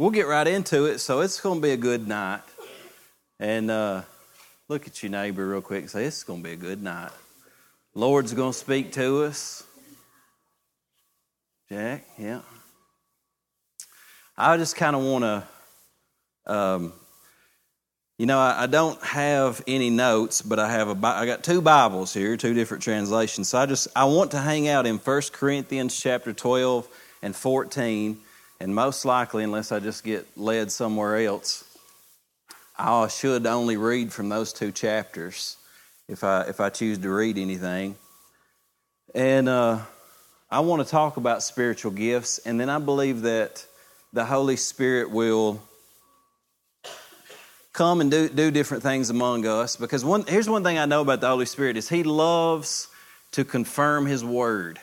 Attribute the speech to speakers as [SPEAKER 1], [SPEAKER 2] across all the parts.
[SPEAKER 1] we'll get right into it. So it's going to be a good night. And uh, look at your neighbor real quick and say, This is going to be a good night. Lord's going to speak to us. Jack, yeah. I just kind of want to, um, you know, I, I, don't have any notes, but I have a, I got two Bibles here, two different translations. So I just, I want to hang out in 1 Corinthians chapter 12 and 14 and most likely, unless I just get led somewhere else, I should only read from those two chapters if I, if I choose to read anything. And uh, I want to talk about spiritual gifts, and then I believe that the Holy Spirit will come and do, do different things among us. Because one, here's one thing I know about the Holy Spirit is He loves to confirm His Word.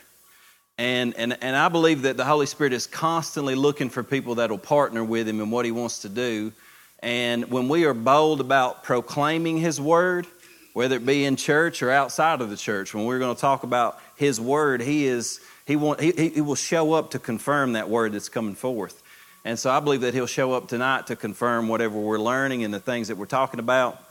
[SPEAKER 1] And, and, and I believe that the Holy Spirit is constantly looking for people that will partner with Him in what He wants to do. And when we are bold about proclaiming His Word, whether it be in church or outside of the church, when we're going to talk about His Word, He, is, he, want, he, he will show up to confirm that Word that's coming forth. And so I believe that He'll show up tonight to confirm whatever we're learning and the things that we're talking about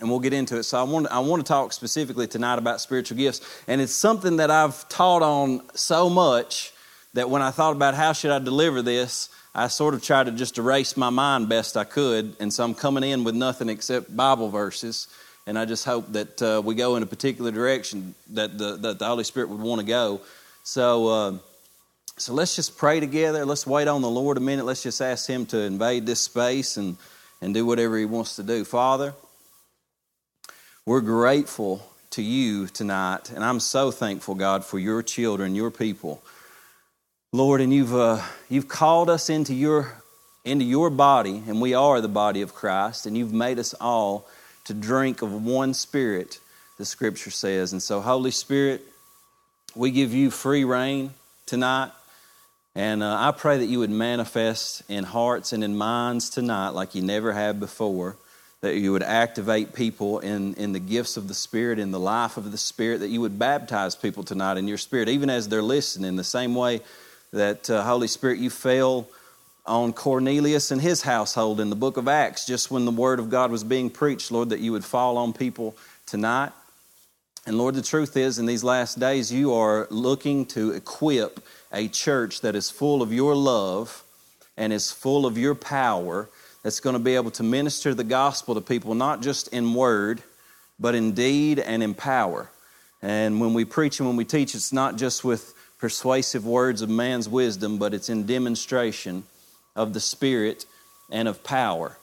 [SPEAKER 1] and we'll get into it. So I want, I want to talk specifically tonight about spiritual gifts, and it's something that I've taught on so much that when I thought about how should I deliver this, I sort of tried to just erase my mind best I could, and so I'm coming in with nothing except Bible verses, and I just hope that uh, we go in a particular direction that the, that the Holy Spirit would want to go. So. Uh, so let's just pray together. Let's wait on the Lord a minute. Let's just ask Him to invade this space and, and do whatever He wants to do. Father, we're grateful to you tonight, and I'm so thankful, God, for your children, your people. Lord, and you've, uh, you've called us into your, into your body, and we are the body of Christ, and you've made us all to drink of one spirit, the scripture says. And so, Holy Spirit, we give you free rein tonight. And uh, I pray that you would manifest in hearts and in minds tonight like you never have before that you would activate people in, in the gifts of the Spirit, in the life of the Spirit, that you would baptize people tonight in your Spirit, even as they're listening, the same way that, uh, Holy Spirit, you fell on Cornelius and his household in the book of Acts, just when the Word of God was being preached, Lord, that you would fall on people tonight. And Lord, the truth is, in these last days, you are looking to equip a church that is full of your love and is full of your power that's going to be able to minister the gospel to people, not just in word, but in deed and in power. And when we preach and when we teach, it's not just with persuasive words of man's wisdom, but it's in demonstration of the Spirit and of power.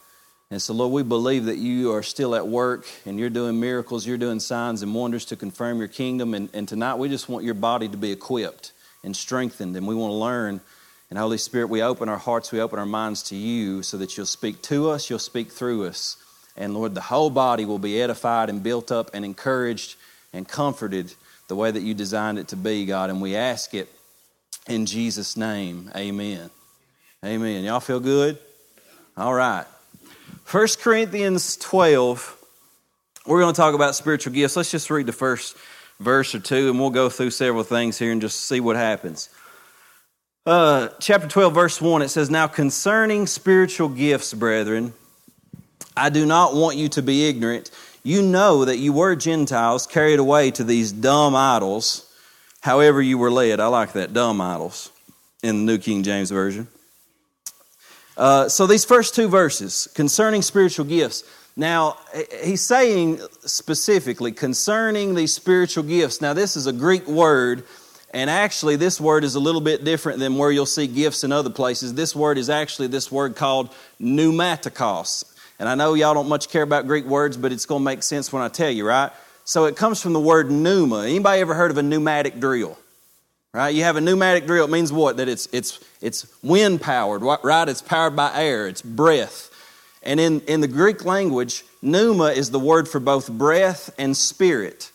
[SPEAKER 1] And so, Lord, we believe that you are still at work and you're doing miracles, you're doing signs and wonders to confirm your kingdom. And, and tonight, we just want your body to be equipped and strengthened, and we want to learn and Holy Spirit, we open our hearts, we open our minds to you so that you'll speak to us, you'll speak through us. And Lord, the whole body will be edified and built up and encouraged and comforted the way that you designed it to be, God. And we ask it in Jesus' name. Amen. Amen. Y'all feel good? All right. 1 Corinthians 12, we're going to talk about spiritual gifts. Let's just read the first verse or two, and we'll go through several things here and just see what happens. Uh, chapter 12, verse 1, it says, Now concerning spiritual gifts, brethren, I do not want you to be ignorant. You know that you were Gentiles carried away to these dumb idols, however you were led. I like that, dumb idols, in the New King James Version. Uh, so these first two verses, concerning spiritual gifts. Now, he's saying specifically concerning these spiritual gifts. Now, this is a Greek word and actually, this word is a little bit different than where you'll see gifts in other places. This word is actually this word called pneumatikos. And I know y'all don't much care about Greek words, but it's going to make sense when I tell you, right? So it comes from the word pneuma. Anybody ever heard of a pneumatic drill? Right? You have a pneumatic drill. It means what? That it's it's it's wind powered, right? It's powered by air. It's breath. And in, in the Greek language, pneuma is the word for both breath and spirit.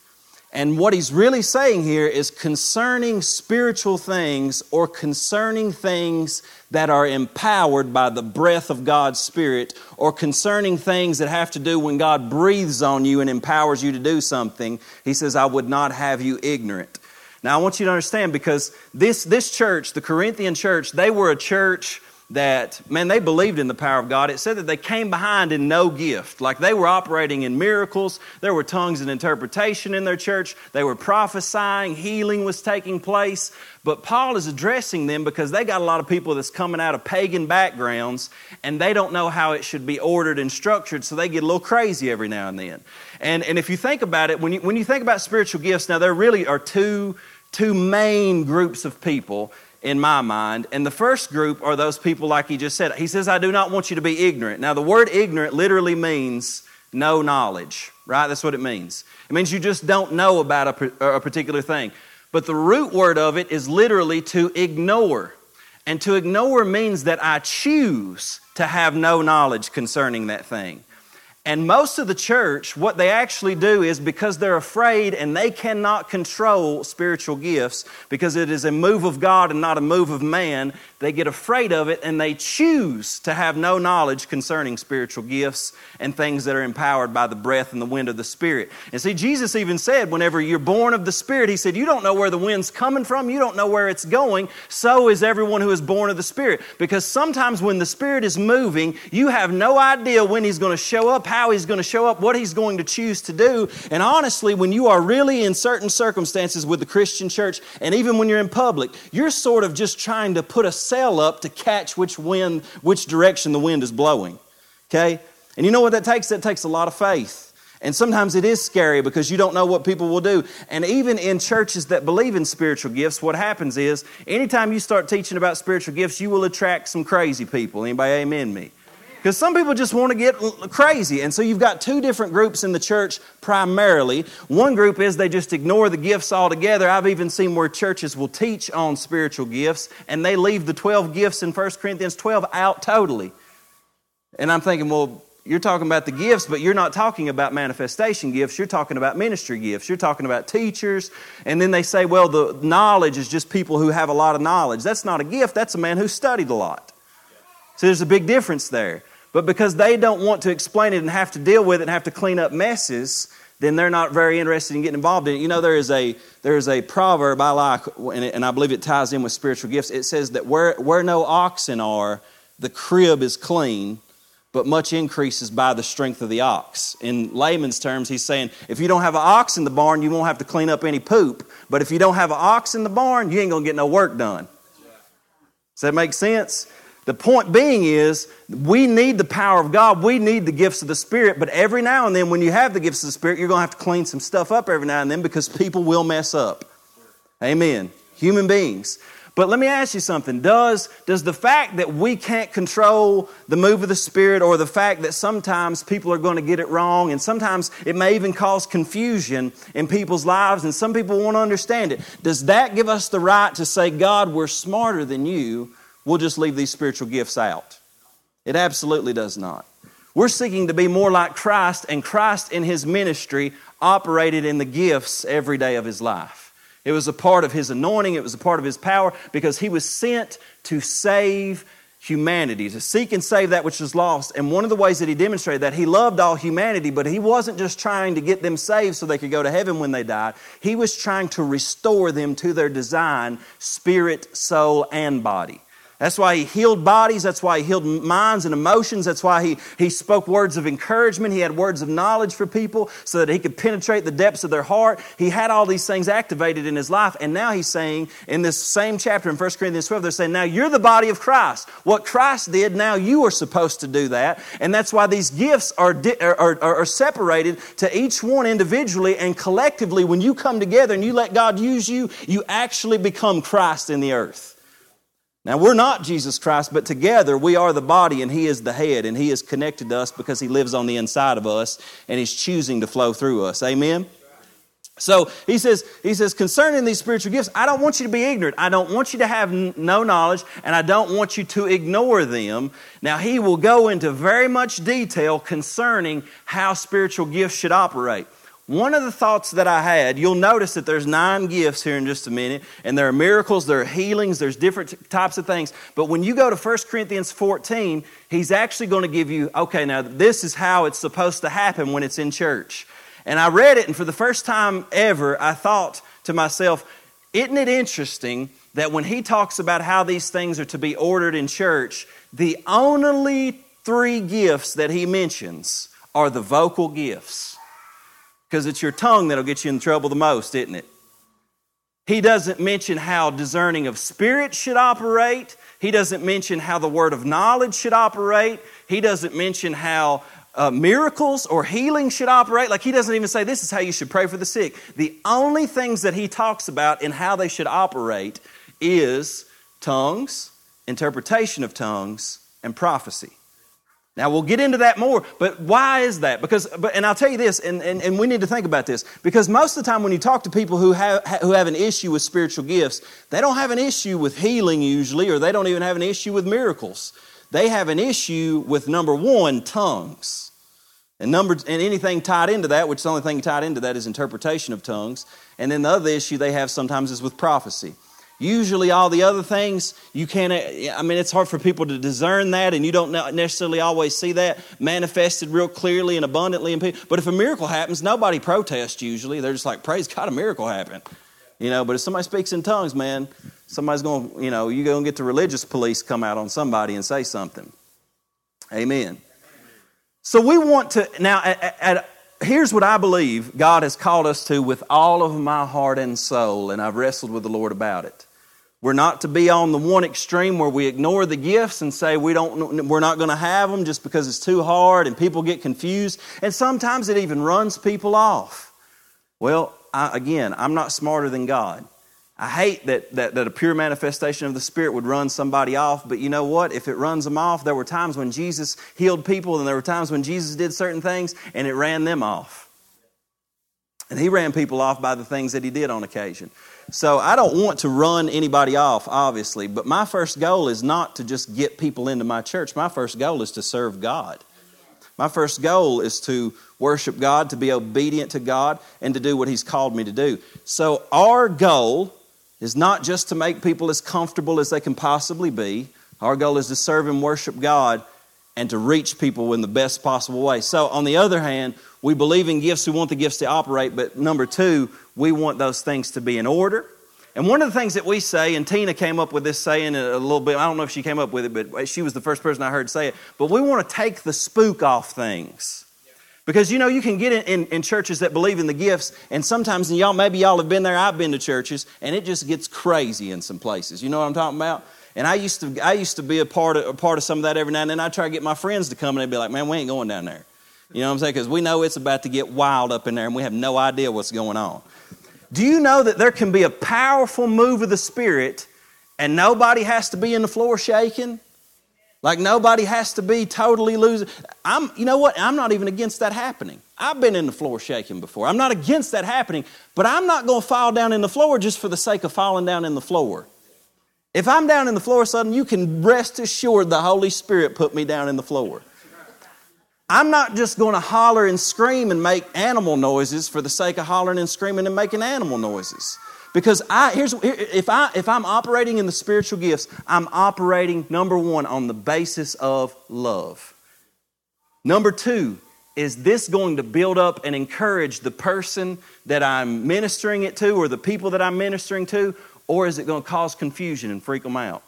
[SPEAKER 1] And what he's really saying here is concerning spiritual things or concerning things that are empowered by the breath of God's Spirit or concerning things that have to do when God breathes on you and empowers you to do something. He says, I would not have you ignorant. Now, I want you to understand because this, this church, the Corinthian church, they were a church that, man, they believed in the power of God. It said that they came behind in no gift. Like they were operating in miracles. There were tongues and interpretation in their church. They were prophesying. Healing was taking place. But Paul is addressing them because they got a lot of people that's coming out of pagan backgrounds and they don't know how it should be ordered and structured. So they get a little crazy every now and then. And, and if you think about it, when you, when you think about spiritual gifts, now there really are two, two main groups of people in my mind. And the first group are those people, like he just said. He says, I do not want you to be ignorant. Now, the word ignorant literally means no knowledge, right? That's what it means. It means you just don't know about a, a particular thing. But the root word of it is literally to ignore. And to ignore means that I choose to have no knowledge concerning that thing. And most of the church, what they actually do is because they're afraid and they cannot control spiritual gifts because it is a move of God and not a move of man, they get afraid of it and they choose to have no knowledge concerning spiritual gifts and things that are empowered by the breath and the wind of the Spirit. And see, Jesus even said, whenever you're born of the Spirit, He said, You don't know where the wind's coming from, you don't know where it's going. So is everyone who is born of the Spirit. Because sometimes when the Spirit is moving, you have no idea when He's going to show up, how He's going to show up, what He's going to choose to do. And honestly, when you are really in certain circumstances with the Christian church, and even when you're in public, you're sort of just trying to put a sail up to catch which wind, which direction the wind is blowing. Okay? And you know what that takes? That takes a lot of faith. And sometimes it is scary because you don't know what people will do. And even in churches that believe in spiritual gifts, what happens is anytime you start teaching about spiritual gifts, you will attract some crazy people. Anybody amen me? Because some people just want to get crazy. And so you've got two different groups in the church primarily. One group is they just ignore the gifts altogether. I've even seen where churches will teach on spiritual gifts and they leave the 12 gifts in 1 Corinthians 12 out totally. And I'm thinking, well, you're talking about the gifts, but you're not talking about manifestation gifts. You're talking about ministry gifts. You're talking about teachers. And then they say, well, the knowledge is just people who have a lot of knowledge. That's not a gift, that's a man who studied a lot. So there's a big difference there. But because they don't want to explain it and have to deal with it and have to clean up messes, then they're not very interested in getting involved in it. You know, there is a, there is a proverb I like, and, I believe it ties in with spiritual gifts. It says that where, where no oxen are, the crib is clean, but much increases by the strength of the ox. In layman's terms, he's saying if you don't have an ox in the barn, you won't have to clean up any poop. But if you don't have an ox in the barn, you ain't going to get no work done. Does that make sense? The point being is, we need the power of God. We need the gifts of the Spirit. But every now and then, when you have the gifts of the Spirit, you're going to have to clean some stuff up every now and then because people will mess up. Amen. Human beings. But let me ask you something. Does, does the fact that we can't control the move of the Spirit or the fact that sometimes people are going to get it wrong and sometimes it may even cause confusion in people's lives and some people won't understand it, does that give us the right to say, God, we're smarter than you? We'll just leave these spiritual gifts out. It absolutely does not. We're seeking to be more like Christ, and Christ in his ministry operated in the gifts every day of his life. It was a part of his anointing, it was a part of his power because he was sent to save humanity, to seek and save that which was lost. And one of the ways that he demonstrated that, he loved all humanity, but he wasn't just trying to get them saved so they could go to heaven when they died. He was trying to restore them to their design, spirit, soul, and body. That's why he healed bodies. That's why he healed minds and emotions. That's why he, he spoke words of encouragement. He had words of knowledge for people so that he could penetrate the depths of their heart. He had all these things activated in his life. And now he's saying in this same chapter in 1 Corinthians 12, they're saying, now you're the body of Christ. What Christ did, now you are supposed to do that. And that's why these gifts are, di- are, are, are separated to each one individually and collectively. When you come together and you let God use you, you actually become Christ in the earth. Now, we're not Jesus Christ, but together we are the body and He is the head, and He is connected to us because He lives on the inside of us and He's choosing to flow through us. Amen? So he says, he says, concerning these spiritual gifts, I don't want you to be ignorant. I don't want you to have no knowledge, and I don't want you to ignore them. Now, he will go into very much detail concerning how spiritual gifts should operate. One of the thoughts that I had, you'll notice that there's nine gifts here in just a minute, and there are miracles, there are healings, there's different types of things. But when you go to 1 Corinthians 14, he's actually going to give you, okay, now this is how it's supposed to happen when it's in church. And I read it, and for the first time ever, I thought to myself, isn't it interesting that when he talks about how these things are to be ordered in church, the only three gifts that he mentions are the vocal gifts. Because it's your tongue that'll get you in trouble the most, isn't it? He doesn't mention how discerning of spirit should operate. He doesn't mention how the word of knowledge should operate. He doesn't mention how uh, miracles or healing should operate. Like he doesn't even say this is how you should pray for the sick. The only things that he talks about in how they should operate is tongues, interpretation of tongues, and prophecy. Now we'll get into that more, but why is that? Because, but, and I'll tell you this, and, and, and we need to think about this, because most of the time when you talk to people who have, who have an issue with spiritual gifts, they don't have an issue with healing usually, or they don't even have an issue with miracles. They have an issue with number one, tongues. And number and anything tied into that, which the only thing tied into that is interpretation of tongues. And then the other issue they have sometimes is with prophecy. Usually, all the other things, you can't, I mean, it's hard for people to discern that, and you don't necessarily always see that manifested real clearly and abundantly in people. But if a miracle happens, nobody protests usually. They're just like, praise God, a miracle happened. You know, but if somebody speaks in tongues, man, somebody's going to, you know, you're going to get the religious police come out on somebody and say something. Amen. So we want to, now, at, at, here's what I believe God has called us to with all of my heart and soul, and I've wrestled with the Lord about it. We're not to be on the one extreme where we ignore the gifts and say we don't, we're not going to have them just because it's too hard and people get confused. And sometimes it even runs people off. Well, I, again, I'm not smarter than God. I hate that, that, that a pure manifestation of the Spirit would run somebody off, but you know what? If it runs them off, there were times when Jesus healed people and there were times when Jesus did certain things and it ran them off. And he ran people off by the things that he did on occasion. So I don't want to run anybody off, obviously, but my first goal is not to just get people into my church. My first goal is to serve God. My first goal is to worship God, to be obedient to God, and to do what He's called me to do. So our goal is not just to make people as comfortable as they can possibly be. Our goal is to serve and worship God and to reach people in the best possible way. So, on the other hand, we believe in gifts, we want the gifts to operate, but number two, we want those things to be in order. And one of the things that we say, and Tina came up with this saying a little bit, I don't know if she came up with it, but she was the first person I heard say it, but we want to take the spook off things. Because you know, you can get in, in, in, churches that believe in the gifts, and sometimes, and y'all, maybe y'all have been there, I've been to churches, and it just gets crazy in some places. You know what I'm talking about? And I used to, I used to be a part of, a part of some of that every now and then. I try to get my friends to come, and they'd be like, man, we ain't going down there. You know what I'm saying? Because we know it's about to get wild up in there and we have no idea what's going on. Do you know that there can be a powerful move of the Spirit and nobody has to be in the floor shaking? Like nobody has to be totally losing. I'm, you know what? I'm not even against that happening. I've been in the floor shaking before. I'm not against that happening, but I'm not going to fall down in the floor just for the sake of falling down in the floor. If I'm down in the floor sudden, you can rest assured the Holy Spirit put me down in the floor. I'm not just going to holler and scream and make animal noises for the sake of hollering and screaming and making animal noises. Because I, here's, if, I, if I'm operating in the spiritual gifts, I'm operating, number one, on the basis of love. Number two, is this going to build up and encourage the person that I'm ministering it to or the people that I'm ministering to, or is it going to cause confusion and freak them out?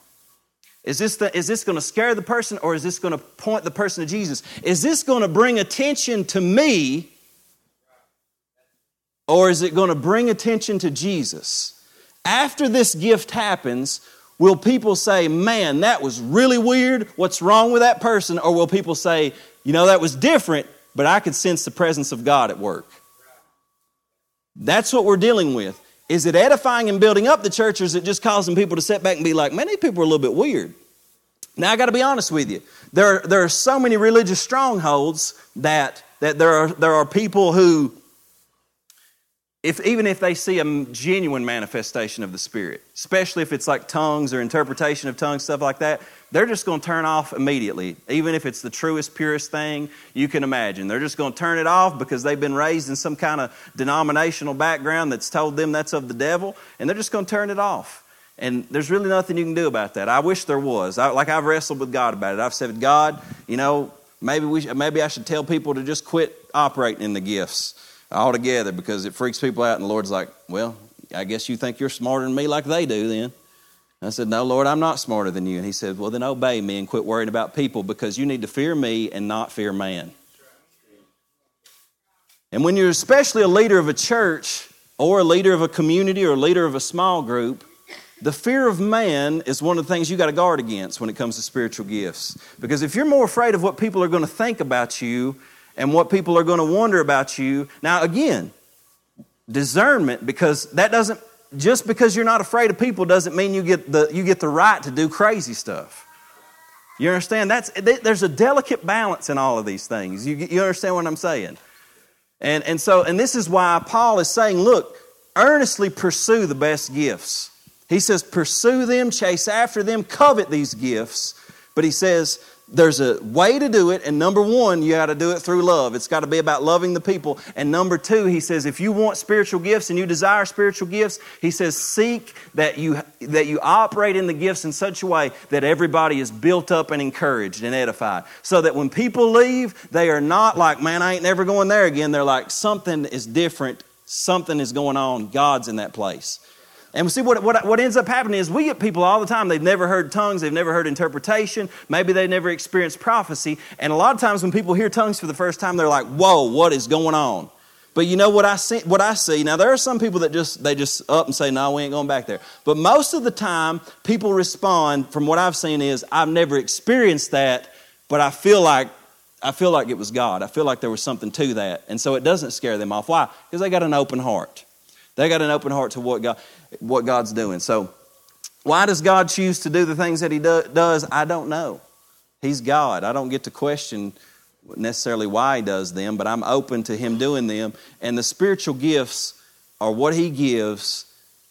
[SPEAKER 1] Is this, the, is this going to scare the person or is this going to point the person to Jesus? Is this going to bring attention to me or is it going to bring attention to Jesus? After this gift happens, will people say, man, that was really weird? What's wrong with that person? Or will people say, you know, that was different, but I could sense the presence of God at work? That's what we're dealing with. Is it edifying and building up the church, or is it just causing people to sit back and be like, man, these people are a little bit weird? Now, I got to be honest with you. There, there are so many religious strongholds that, that there, are, there are people who, if, even if they see a genuine manifestation of the Spirit, especially if it's like tongues or interpretation of tongues, stuff like that, they're just going to turn off immediately, even if it's the truest, purest thing you can imagine. They're just going to turn it off because they've been raised in some kind of denominational background that's told them that's of the devil, and they're just going to turn it off. And there's really nothing you can do about that. I wish there was. I, like I've wrestled with God about it. I've said, God, you know, maybe we, maybe I should tell people to just quit operating in the gifts altogether because it freaks people out. And the Lord's like, well, I guess you think you're smarter than me like they do then. I said, No, Lord, I'm not smarter than you. And he said, Well, then obey me and quit worrying about people because you need to fear me and not fear man. And when you're especially a leader of a church or a leader of a community or a leader of a small group, the fear of man is one of the things you got to guard against when it comes to spiritual gifts. Because if you're more afraid of what people are going to think about you and what people are going to wonder about you, now again, discernment, because that doesn't, just because you're not afraid of people doesn't mean you get the, you get the right to do crazy stuff. You understand? That's, there's a delicate balance in all of these things. You, you understand what I'm saying? And, and so, and this is why Paul is saying, look, earnestly pursue the best gifts. He says, pursue them, chase after them, covet these gifts. But he says, there's a way to do it, and number one, you got to do it through love. It's got to be about loving the people. And number two, he says, if you want spiritual gifts and you desire spiritual gifts, he says, seek that you that you operate in the gifts in such a way that everybody is built up and encouraged and edified. So that when people leave, they are not like, man, I ain't never going there again. They're like, something is different, something is going on, God's in that place. And we see what, what, what ends up happening is we get people all the time, they've never heard tongues, they've never heard interpretation, maybe they've never experienced prophecy. And a lot of times when people hear tongues for the first time, they're like, whoa, what is going on? But you know what I see? What I see now, there are some people that just they just up and say, "No, we ain't going back there." But most of the time, people respond. From what I've seen, is I've never experienced that, but I feel like I feel like it was God. I feel like there was something to that, and so it doesn't scare them off. Why? Because they got an open heart. They got an open heart to what God what God's doing. So, why does God choose to do the things that He do, does? I don't know. He's God. I don't get to question necessarily why He does them, but I'm open to Him doing them. And the spiritual gifts are what He gives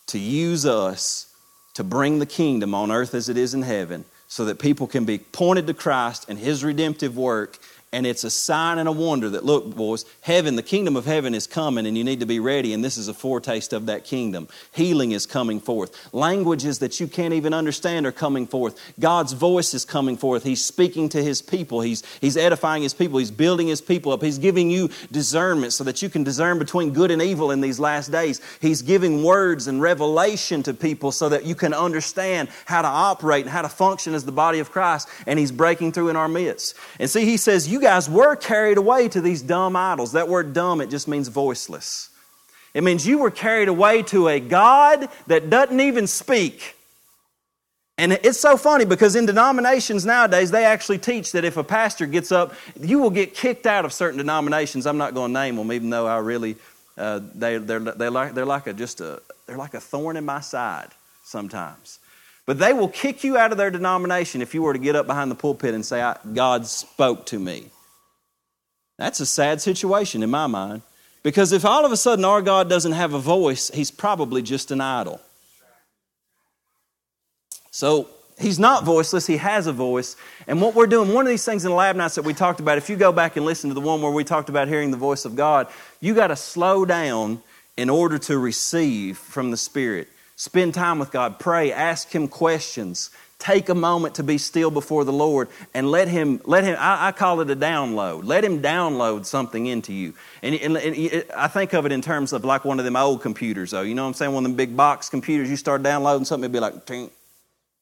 [SPEAKER 1] to use us to bring the kingdom on earth as it is in heaven so that people can be pointed to Christ and His redemptive work and it's a sign and a wonder that, look, boys, heaven, the kingdom of heaven is coming and you need to be ready, and this is a foretaste of that kingdom. Healing is coming forth. Languages that you can't even understand are coming forth. God's voice is coming forth. He's speaking to his people, He's, he's edifying his people, He's building his people up. He's giving you discernment so that you can discern between good and evil in these last days. He's giving words and revelation to people so that you can understand how to operate and how to function as the body of Christ, and He's breaking through in our midst. And see, He says, You you guys were carried away to these dumb idols. That word dumb, it just means voiceless. It means you were carried away to a God that doesn't even speak. And it's so funny because in denominations nowadays, they actually teach that if a pastor gets up, you will get kicked out of certain denominations. I'm not going to name them, even though I really, uh, they, they're, they're, like, they're, like a, just a, they're like a thorn in my side sometimes. But they will kick you out of their denomination if you were to get up behind the pulpit and say, God spoke to me. That's a sad situation in my mind. Because if all of a sudden our God doesn't have a voice, he's probably just an idol. So he's not voiceless, he has a voice. And what we're doing, one of these things in the lab nights that we talked about, if you go back and listen to the one where we talked about hearing the voice of God, you got to slow down in order to receive from the Spirit. Spend time with God, pray, ask Him questions. Take a moment to be still before the Lord and let Him, let Him, I, I call it a download. Let Him download something into you. And, and, and it, I think of it in terms of like one of them old computers, though. You know what I'm saying? One of them big box computers, you start downloading something, it'd be like, tink,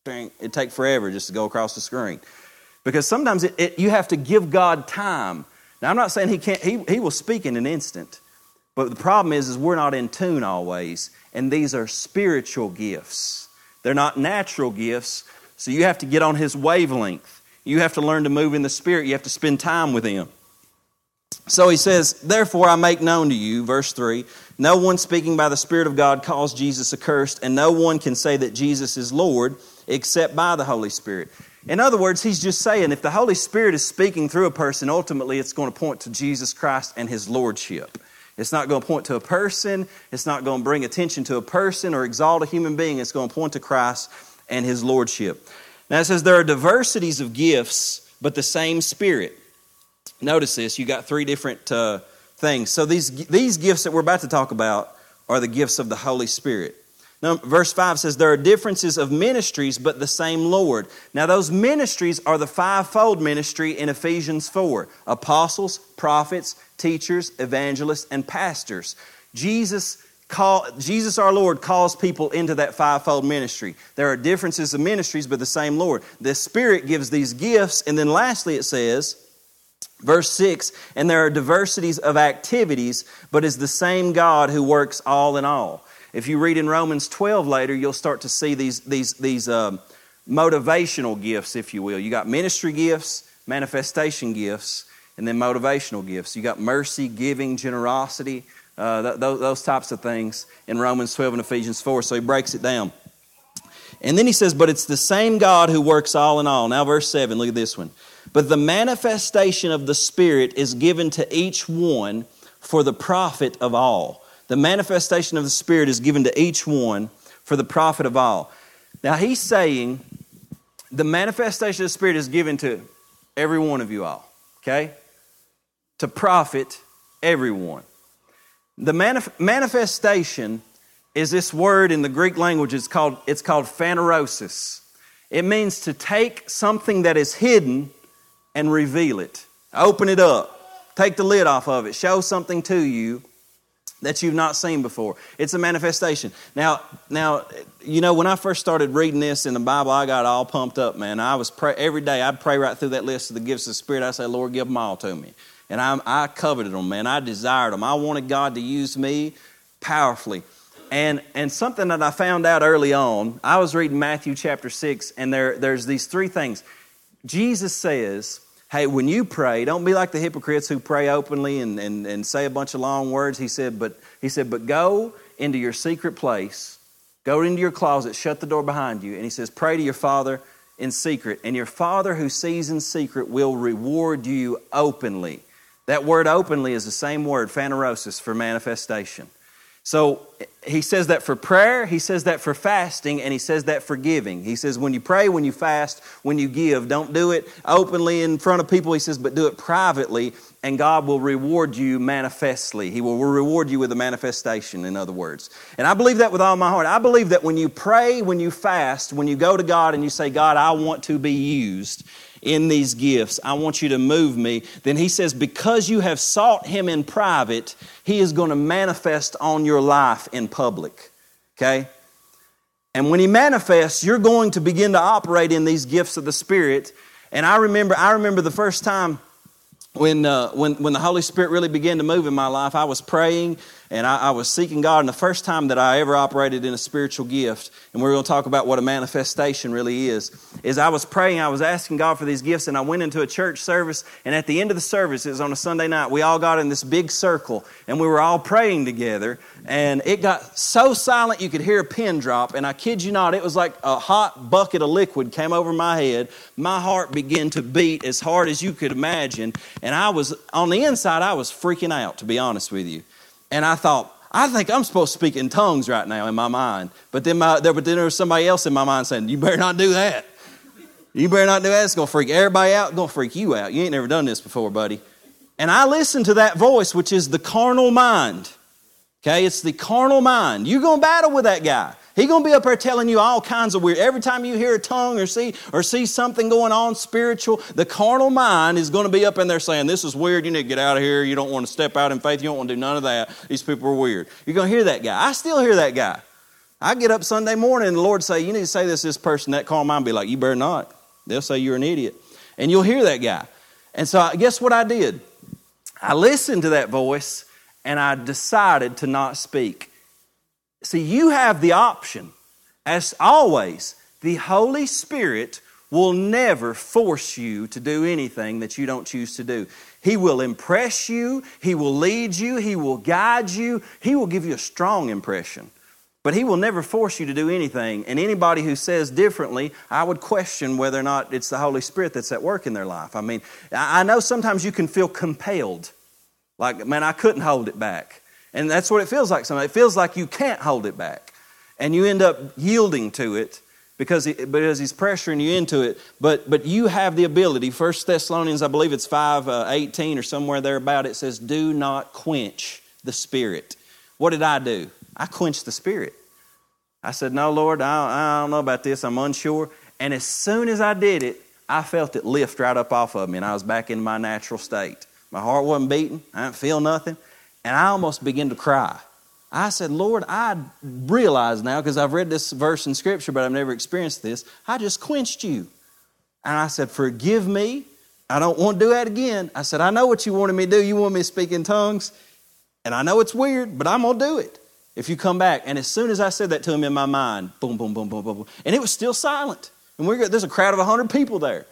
[SPEAKER 1] tink. It'd take forever just to go across the screen. Because sometimes it, it, you have to give God time. Now, I'm not saying He can't, He, he will speak in an instant. But the problem is, is we're not in tune always, and these are spiritual gifts. They're not natural gifts, so you have to get on His wavelength. You have to learn to move in the Spirit. You have to spend time with Him. So he says, Therefore I make known to you, verse 3, no one speaking by the Spirit of God calls Jesus accursed, and no one can say that Jesus is Lord except by the Holy Spirit. In other words, he's just saying if the Holy Spirit is speaking through a person, ultimately it's going to point to Jesus Christ and his Lordship. It's not going to point to a person. It's not going to bring attention to a person or exalt a human being. It's going to point to Christ and his lordship. Now it says there are diversities of gifts, but the same Spirit. Notice this. You got three different uh, things. So these, these gifts that we're about to talk about are the gifts of the Holy Spirit. Now, verse 5 says, There are differences of ministries, but the same Lord. Now, those ministries are the fivefold ministry in Ephesians 4 apostles, prophets, teachers, evangelists, and pastors. Jesus call, Jesus our Lord calls people into that fivefold ministry. There are differences of ministries, but the same Lord. The Spirit gives these gifts, and then lastly it says, verse 6, and there are diversities of activities, but is the same God who works all in all. If you read in Romans 12 later, you'll start to see these, these, these um, motivational gifts, if you will. You got ministry gifts, manifestation gifts, and then motivational gifts. You got mercy, giving, generosity, uh, th- th- those types of things in Romans 12 and Ephesians 4. So he breaks it down. And then he says, But it's the same God who works all in all. Now, verse 7, look at this one. But the manifestation of the Spirit is given to each one for the profit of all. The manifestation of the Spirit is given to each one for the profit of all. Now, he's saying the manifestation of the Spirit is given to every one of you all, okay? To profit everyone. The manif- manifestation is this word in the Greek language. It's called, it's called phanerosis. It means to take something that is hidden and reveal it. Open it up. Take the lid off of it. Show something to you that you've not seen before. It's a manifestation. Now, now, you know, when I first started reading this in the Bible, I got all pumped up, man. I was pray every day. I'd pray right through that list of the gifts of the Spirit. I say, Lord, give them all to me. And I, I coveted them, man. I desired them. I wanted God to use me powerfully. And, and something that I found out early on, I was reading Matthew chapter 6, and there, there's these three things. Jesus says, Hey, when you pray, don't be like the hypocrites who pray openly and, and, and say a bunch of long words. He said, but he said, but go into your secret place, go into your closet, shut the door behind you, and he says, pray to your Father in secret, and your Father who sees in secret will reward you openly. That word openly is the same word, phanerosis, for manifestation. So he says that for prayer, he says that for fasting, and he says that for giving. He says when you pray, when you fast, when you give, don't do it openly in front of people. He says, but do it privately, and God will reward you manifestly. He will reward you with a manifestation, in other words. And I believe that with all my heart. I believe that when you pray, when you fast, when you go to God and you say, God, I want to be used, in these gifts. I want you to move me. Then he says, because you have sought him in private, he is going to manifest on your life in public. Okay? And when he manifests, you're going to begin to operate in these gifts of the Spirit. And I remember, I remember the first time when, uh, when, when the Holy Spirit really began to move in my life, I was praying and I, I, was seeking God. And the first time that I ever operated in a spiritual gift, and we're going to talk about what a manifestation really is, is I was praying, I was asking God for these gifts, and I went into a church service. And at the end of the service, it was on a Sunday night, we all got in this big circle and we were all praying together. And it got so silent you could hear a pin drop. And I kid you not, it was like a hot bucket of liquid came over my head. My heart began to beat as hard as you could imagine. And I was, on the inside, I was freaking out, to be honest with you. And I thought, I think I'm supposed to speak in tongues right now in my mind. But then, my, there, but then there was somebody else in my mind saying, You better not do that. You better not do that. It's going to freak everybody out. Going to freak you out. You ain't never done this before, buddy. And I listened to that voice, which is the carnal mind. Okay, it's the carnal mind. You're going to battle with that guy. He's going to be up there telling you all kinds of weird. Every time you hear a tongue or see or see something going on spiritual, the carnal mind is to be up in there saying, "This is weird. You need to get out of here. You don't want to step out in faith. You don't want to do none of that. These people are weird." You're to hear that guy. I still hear that guy. I get up Sunday morning and the Lord say, "You need to say this to this person." That carnal mind be like, "You better not." They'll say you're an idiot, and you'll hear that guy. And so, guess what I did? I listened to that voice and I decided to not speak. See, you have the option. As always, the Holy Spirit will never force you to do anything that you don't choose to do. He will impress you, He will lead you, He will guide you, He will give you a strong impression. But He will never force you to do anything. And anybody who says differently, I would question whether or not it's the Holy Spirit that's at work in their life. I mean, I know sometimes you can feel compelled. Like, man, I couldn't hold it back. And that's what it feels like sometimes. It feels like you can't hold it back. And you end up yielding to it because, he, because he's pressuring you into it. But, but you have the ability. First Thessalonians, I believe it's 5 uh, 18 or somewhere there about it says, Do not quench the spirit. What did I do? I quenched the spirit. I said, No, Lord, I, I don't know about this. I'm unsure. And as soon as I did it, I felt it lift right up off of me, and I was back in my natural state. My heart wasn't beating. I didn't feel nothing. And I almost began to cry. I said, Lord, I realize now, because I've read this verse in Scripture, but I've never experienced this, I just quenched you. And I said, Forgive me. I don't want to do that again. I said, I know what you wanted me to do. You want me to speak in tongues. And I know it's weird, but I'm going to do it if you come back. And as soon as I said that to him in my mind, boom, boom, boom, boom, boom, boom. And it was still silent. And we're, there's a crowd of 100 people there.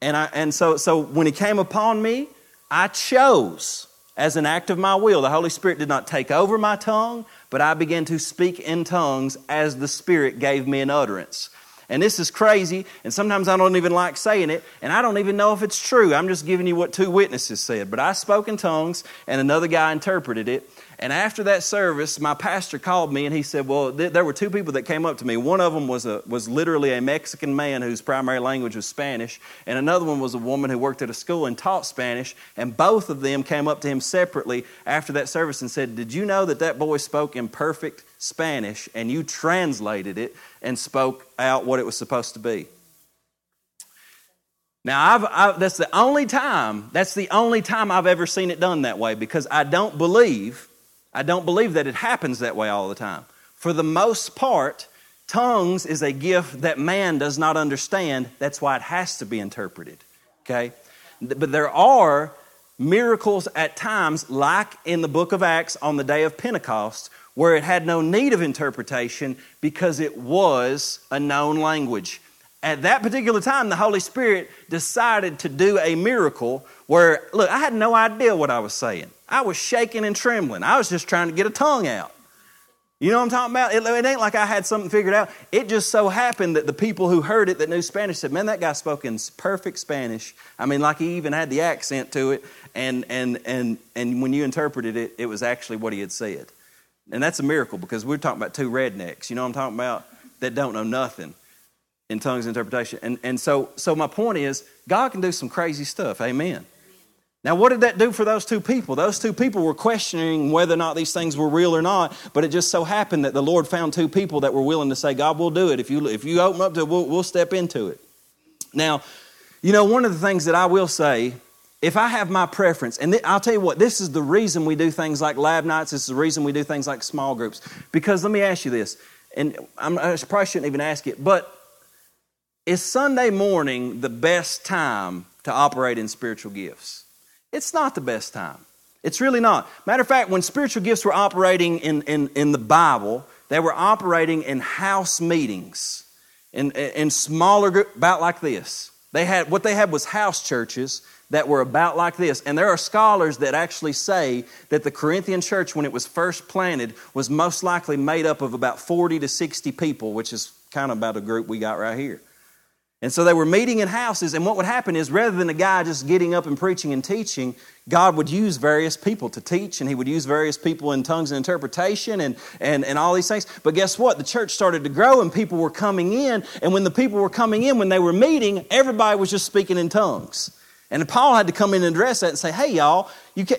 [SPEAKER 1] And, I, and so, so when he came upon me, I chose as an act of my will. The Holy Spirit did not take over my tongue, but I began to speak in tongues as the Spirit gave me an utterance. And this is crazy, and sometimes I don't even like saying it, and I don't even know if it's true. I'm just giving you what two witnesses said. But I spoke in tongues, and another guy interpreted it. And after that service, my pastor called me and he said, Well, th- there were two people that came up to me. One of them was, a, was literally a Mexican man whose primary language was Spanish, and another one was a woman who worked at a school and taught Spanish. And both of them came up to him separately after that service and said, Did you know that that boy spoke in perfect Spanish and you translated it and spoke out what it was supposed to be? Now, I've, I've, that's the only time, that's the only time I've ever seen it done that way because I don't believe I don't believe that it happens that way all the time. For the most part, tongues is a gift that man does not understand. That's why it has to be interpreted. Okay? But there are miracles at times, like in the book of Acts on the day of Pentecost, where it had no need of interpretation because it was a known language. At that particular time, the Holy Spirit decided to do a miracle where, look, I had no idea what I was saying. I was shaking and trembling. I was just trying to get a tongue out. You know what I'm talking about? It, it, ain't like I had something figured out. It just so happened that the people who heard it that knew Spanish said, Man, that guy spoke in perfect Spanish. I mean, like he even had the accent to it. And, and, and, and when you interpreted it, it was actually what he had said. And that's a miracle because we're talking about two rednecks, you know what I'm talking about? That don't know nothing in tongues interpretation. And, and so, so my point is, God can do some crazy stuff. Amen. Now, what did that do for those two people? Those two people were questioning whether or not these things were real or not, but it just so happened that the Lord found two people that were willing to say, God, we'll do it. If you, if you open up to it, we'll, we'll step into it. Now, you know, one of the things that I will say, if I have my preference, and th- I'll tell you what, this is the reason we do things like lab nights, this is the reason we do things like small groups. Because let me ask you this, and I'm, I probably shouldn't even ask it, but is Sunday morning the best time to operate in spiritual gifts? It's not the best time. It's really not. Matter of fact, when spiritual gifts were operating in, in, in the Bible, they were operating in house meetings, in, in smaller groups, about like this. They had, what they had was house churches that were about like this. And there are scholars that actually say that the Corinthian church, when it was first planted, was most likely made up of about 40 to 60 people, which is kind of about a group we got right here. And so they were meeting in houses, and what would happen is rather than a guy just getting up and preaching and teaching, God would use various people to teach, and He would use various people in tongues and interpretation and, and, and all these things. But guess what? The church started to grow, and people were coming in, and when the people were coming in, when they were meeting, everybody was just speaking in tongues. And Paul had to come in and address that and say, hey, y'all, you, can,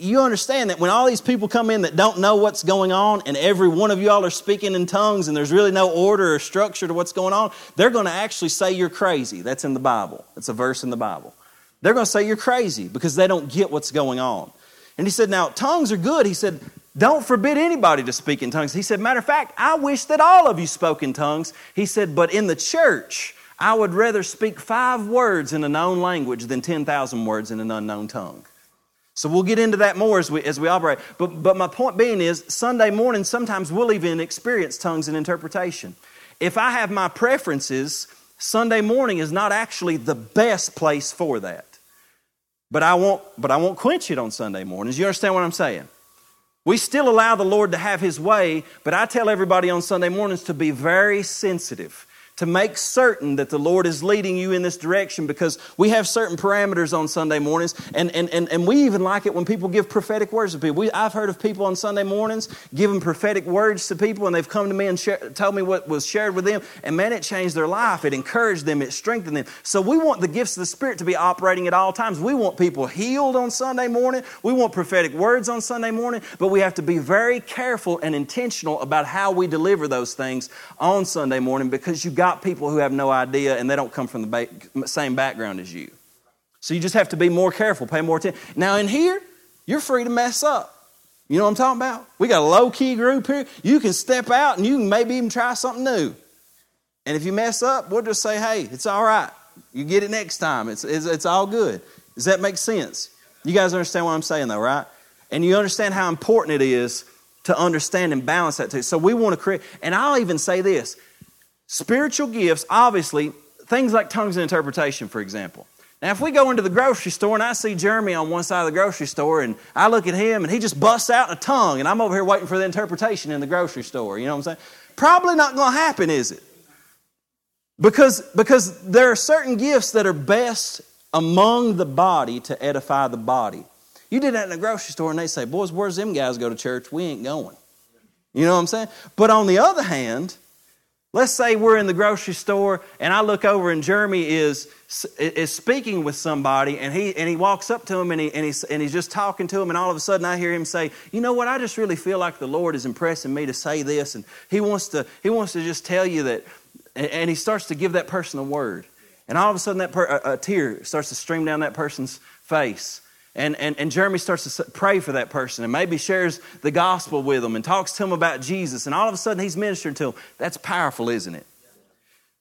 [SPEAKER 1] you understand that when all these people come in that don't know what's going on and every one of y'all are speaking in tongues and there's really no order or structure to what's going on, they're going to actually say you're crazy. That's in the Bible. It's a verse in the Bible. They're going to say you're crazy because they don't get what's going on. And he said, now, tongues are good. He said, don't forbid anybody to speak in tongues. He said, matter of fact, I wish that all of you spoke in tongues. He said, but in the church, I would rather speak five words in a known language than 10,000 words in an unknown tongue. So we'll get into that more as we, as we operate. But, but my point being is, Sunday morning, sometimes we'll even experience tongues and interpretation. If I have my preferences, Sunday morning is not actually the best place for that. But I won't, but I won't quench it on Sunday mornings. You understand what I'm saying? We still allow the Lord to have His way, but I tell everybody on Sunday mornings to be very sensitive to make certain that the Lord is leading you in this direction because we have certain parameters on Sunday mornings, and, and, and, and we even like it when people give prophetic words to people. We, I've heard of people on Sunday mornings giving prophetic words to people, and they've come to me and share, told me what was shared with them, and man, it changed their life. It encouraged them, it strengthened them. So we want the gifts of the Spirit to be operating at all times. We want people healed on Sunday morning, we want prophetic words on Sunday morning, but we have to be very careful and intentional about how we deliver those things on Sunday morning because you got people who have no idea and they don't come from the ba- same background as you. So you just have to be more careful, pay more attention. Now, in here, you're free to mess up. You know what I'm talking about? We got a low key group here. You can step out and you can maybe even try something new. And if you mess up, we'll just say, hey, it's all right. You get it next time. It's, it's, it's all good. Does that make sense? You guys understand what I'm saying, though, right? And you understand how important it is to understand and balance that too. So we want to create, and I'll even say this spiritual gifts, obviously, things like tongues and interpretation, for example. Now, if we go into the grocery store and I see Jeremy on one side of the grocery store and I look at him and he just busts out in a tongue and I'm over here waiting for the interpretation in the grocery store, you know what I'm saying? Probably not going to happen, is it? Because, because there are certain gifts that are best among the body to edify the body. You did that in a grocery store and they say, Boys, where's them guys go to church? We ain't going. You know what I'm saying? But on the other hand, let's say we're in the grocery store and I look over and Jeremy is, is speaking with somebody and he, and he walks up to him and, he, and, he's, and he's just talking to him and all of a sudden I hear him say, You know what? I just really feel like the Lord is impressing me to say this and he wants to, he wants to just tell you that, and he starts to give that person a word. And all of a sudden, that per, a, a, tear starts to stream down that person's face. And, and, and Jeremy starts to pray for that person and maybe shares the gospel with them and talks to them about Jesus. And all of a sudden, he's ministering to them. That's powerful, isn't it?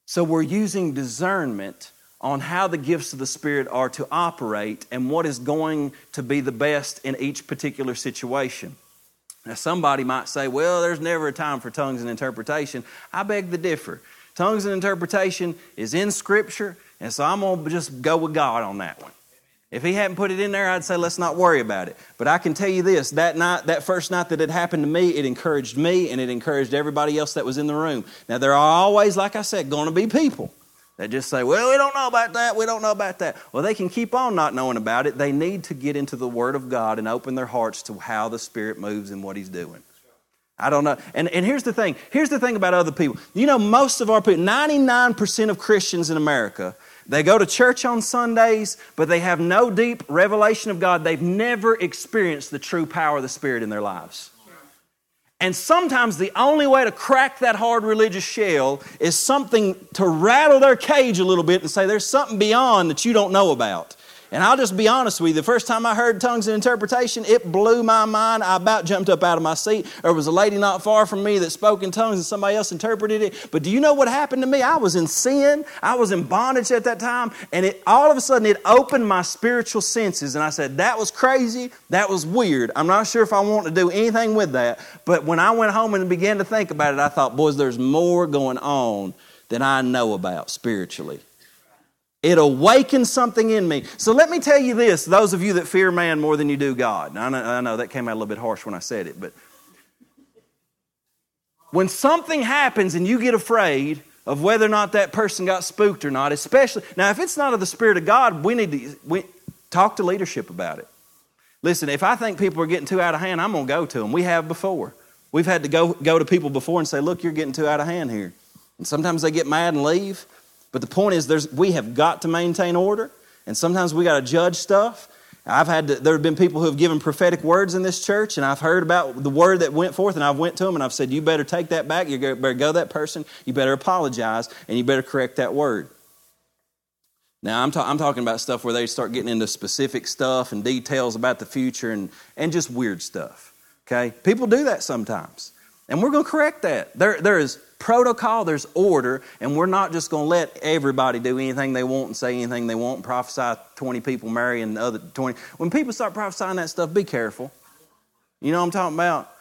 [SPEAKER 1] So, we're using discernment on how the gifts of the Spirit are to operate and what is going to be the best in each particular situation. Now, somebody might say, well, there's never a time for tongues and interpretation. I beg to differ. Tongues and interpretation is in Scripture, and so I'm going to just go with God on that one. If he hadn't put it in there, I'd say let's not worry about it. But I can tell you this: that night, that first night that it happened to me, it encouraged me and it encouraged everybody else that was in the room. Now there are always, like I said, going to be people that just say, "Well, we don't know about that. We don't know about that." Well, they can keep on not knowing about it. They need to get into the Word of God and open their hearts to how the Spirit moves and what He's doing. I don't know. And, and here's the thing. Here's the thing about other people. You know, most of our people, 99% of Christians in America, they go to church on Sundays, but they have no deep revelation of God. They've never experienced the true power of the Spirit in their lives. And sometimes the only way to crack that hard religious shell is something to rattle their cage a little bit and say, there's something beyond that you don't know about. And I'll just be honest with you, the first time I heard tongues and interpretation, it blew my mind. I about jumped up out of my seat. There was a lady not far from me that spoke in tongues and somebody else interpreted it. But do you know what happened to me? I was in sin. I was in bondage at that time. And it all of a sudden it opened my spiritual senses. And I said, that was crazy. That was weird. I'm not sure if I want to do anything with that. But when I went home and began to think about it, I thought, boys, there's more going on than I know about spiritually. It awakens something in me. So let me tell you this those of you that fear man more than you do God. I know, I know that came out a little bit harsh when I said it, but when something happens and you get afraid of whether or not that person got spooked or not, especially now, if it's not of the Spirit of God, we need to we, talk to leadership about it. Listen, if I think people are getting too out of hand, I'm going to go to them. We have before. We've had to go, go to people before and say, look, you're getting too out of hand here. And sometimes they get mad and leave. But the point is, there's, we have got to maintain order, and sometimes we got to judge stuff. I've had to, there have been people who have given prophetic words in this church, and I've heard about the word that went forth, and I've went to them and I've said, "You better take that back. You better go to that person. You better apologize, and you better correct that word." Now I'm, ta- I'm talking about stuff where they start getting into specific stuff and details about the future and, and just weird stuff. Okay, people do that sometimes, and we're going to correct that. There there is protocol, there's order, and we're not just going to let everybody do anything they want and say anything they want prophesy 20 people marry and the other 20. When people start prophesying that stuff, be careful. You know what I'm talking about?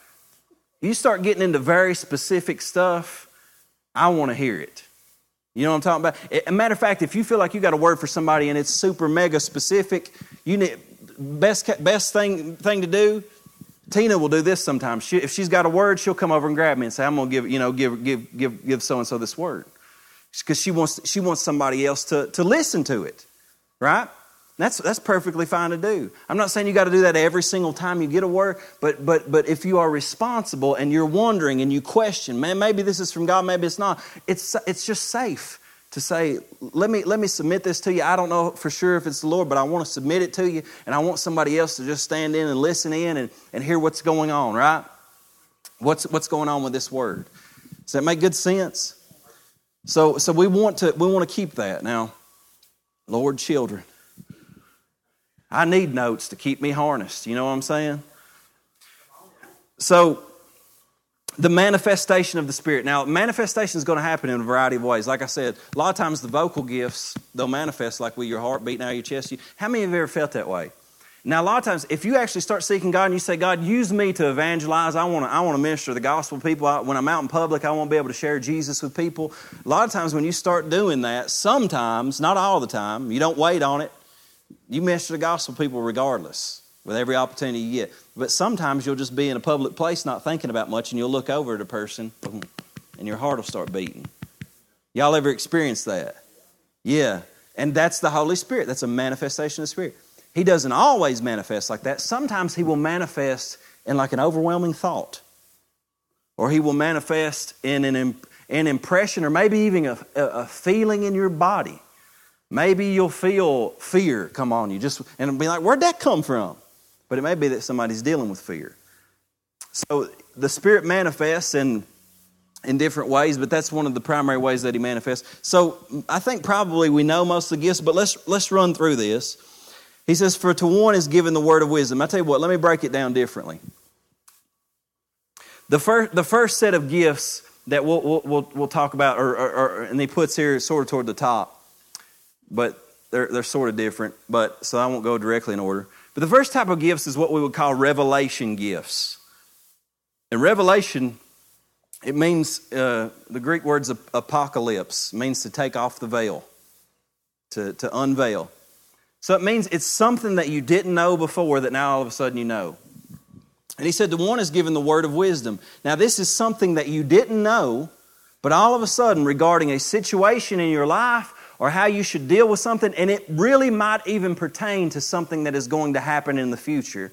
[SPEAKER 1] You start getting into very specific stuff, I want to hear it. You know what I'm talking about? A matter of fact, if you feel like you got a word for somebody and it's super mega specific, you need best best thing thing to do Tina will do this sometimes. She, if she's got a word, she'll come over and grab me and say, "I'm going to give you know give give give give so and so this word," because she wants she wants somebody else to to listen to it, right? That's that's perfectly fine to do. I'm not saying you got to do that every single time you get a word, but but but if you are responsible and you're wondering and you question, man, maybe this is from God, maybe it's not. It's it's just safe to say, let me, let me submit this to you. I don't know for sure if it's the Lord, but I want to submit it to you, and I want somebody else to just stand in and listen in and, and hear what's going on, right? What's, what's going on with this word? Does that make good sense? So, so we, want to, we want to keep that. Now, Lord, children, I need notes to keep me harnessed. You know what I'm saying? So, the manifestation of the Spirit. Now, manifestation is going to happen in a variety of ways. Like I said, a lot of times the vocal gifts, they'll manifest like with your heart beating out of your chest. How many of you have ever felt that way? Now, a lot of times, if you actually start seeking God and you say, God, use me to evangelize, I want to, I want to minister the gospel to people. I, when I'm out in public, I want to be able to share Jesus with people. A lot of times, when you start doing that, sometimes, not all the time, you don't wait on it, you minister the gospel to people regardless, with every opportunity you get. But sometimes you'll just be in a public place not thinking about much, and you'll look over at a person, and your heart will start beating. Y'all ever experienced that? Yeah. And that's the Holy Spirit. That's a manifestation of the Spirit. He doesn't always manifest like that. Sometimes He will manifest in like an overwhelming thought, or He will manifest in an, an impression, or maybe even a, a feeling in your body. Maybe you'll feel fear come on you, just and be like, "Where'd that come from?" But it may be that somebody's dealing with fear. So the Spirit manifests in in different ways, but that's one of the primary ways that He manifests. So I think probably we know most of the gifts, but let's let's run through this. He says, For to one is given the word of wisdom. I tell you what, let me break it down differently. The first, the first set of gifts that we'll, we'll, we'll talk about, or, or, or, and he puts here sort of toward the top, but they're, they're sort of different, but so I won't go directly in order. But the first type of gifts is what we would call revelation gifts. And revelation, it means, uh, the Greek words apocalypse, means to take off the veil, to, to unveil. So it means it's something that you didn't know before that now all of a sudden you know. And he said, The one is given the word of wisdom. Now, this is something that you didn't know, but all of a sudden, regarding a situation in your life or how you should deal with something, and it really might even pertain to something that is going to happen in the future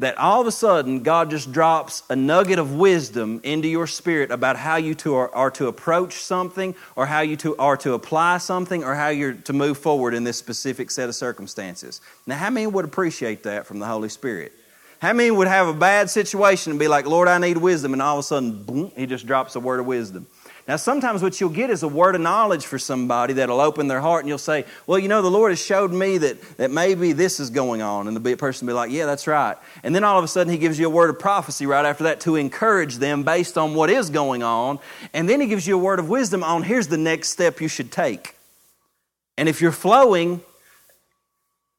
[SPEAKER 1] that all of a sudden God just drops a nugget of wisdom into your spirit about how you to are, are, to approach something or how you to, are to apply something or how you're to move forward in this specific set of circumstances. Now, how many would appreciate that from the Holy Spirit? How many would have a bad situation and be like, Lord, I need wisdom, and all of a sudden, boom, he just drops a word of wisdom? Now, sometimes what you'll get is a word of knowledge for somebody that'll open their heart, and you'll say, Well, you know, the Lord has showed me that, that maybe this is going on. And the person will be like, Yeah, that's right. And then all of a sudden, He gives you a word of prophecy right after that to encourage them based on what is going on. And then He gives you a word of wisdom on here's the next step you should take. And if you're flowing,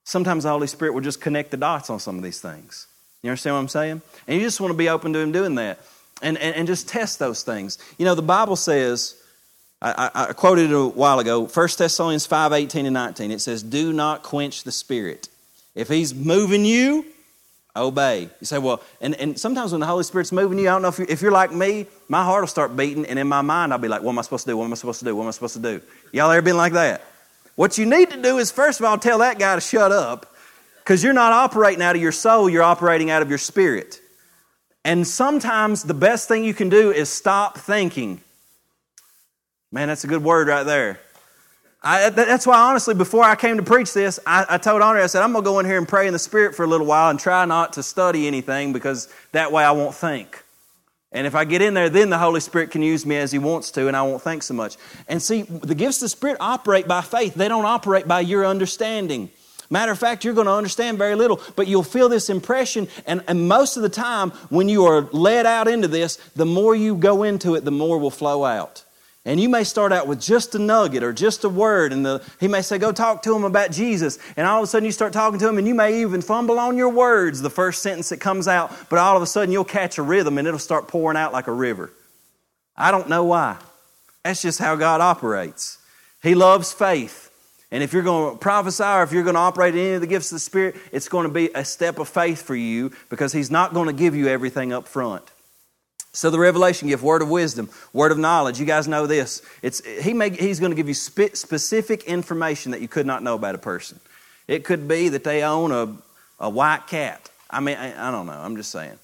[SPEAKER 1] sometimes the Holy Spirit will just connect the dots on some of these things. You understand what I'm saying? And you just want to be open to Him doing that and, and, and just test those things. You know, the Bible says, I, I, I quoted it a while ago, 1 Thessalonians 5 18 and 19. It says, Do not quench the Spirit. If He's moving you, obey. You say, Well, and, and sometimes when the Holy Spirit's moving you, I don't know if you're, if you're like me, my heart will start beating, and in my mind, I'll be like, What am I supposed to do? What am I supposed to do? What am I supposed to do? Y'all ever been like that? What you need to do is, first of all, tell that guy to shut up because you're not operating out of your soul, you're operating out of your spirit. And sometimes the best thing you can do is stop thinking. Man, that's a good word right there. I, that's why, honestly, before I came to preach this, I, I told Andre, I said, I'm going to go in here and pray in the Spirit for a little while and try not to study anything because that way I won't think. And if I get in there, then the Holy Spirit can use me as He wants to, and I won't think so much. And see, the gifts of the Spirit operate by faith, they don't operate by your understanding. Matter of fact, you're going to understand very little, but you'll feel this impression. And, and most of the time, when you are led out into this, the more you go into it, the more will flow out. And you may start out with just a nugget or just a word, and the, he may say, Go talk to him about Jesus. And all of a sudden, you start talking to him, and you may even fumble on your words the first sentence that comes out, but all of a sudden, you'll catch a rhythm and it'll start pouring out like a river. I don't know why. That's just how God operates. He loves faith. And if you're going to prophesy or if you're going to operate in any of the gifts of the Spirit, it's going to be a step of faith for you because He's not going to give you everything up front. So the revelation gift, word of wisdom, word of knowledge. You guys know this. It's, he may, he's going to give you spe- specific information that you could not know about a person. It could be that they own a, a white cat. I mean, I, I don't know. I'm just saying.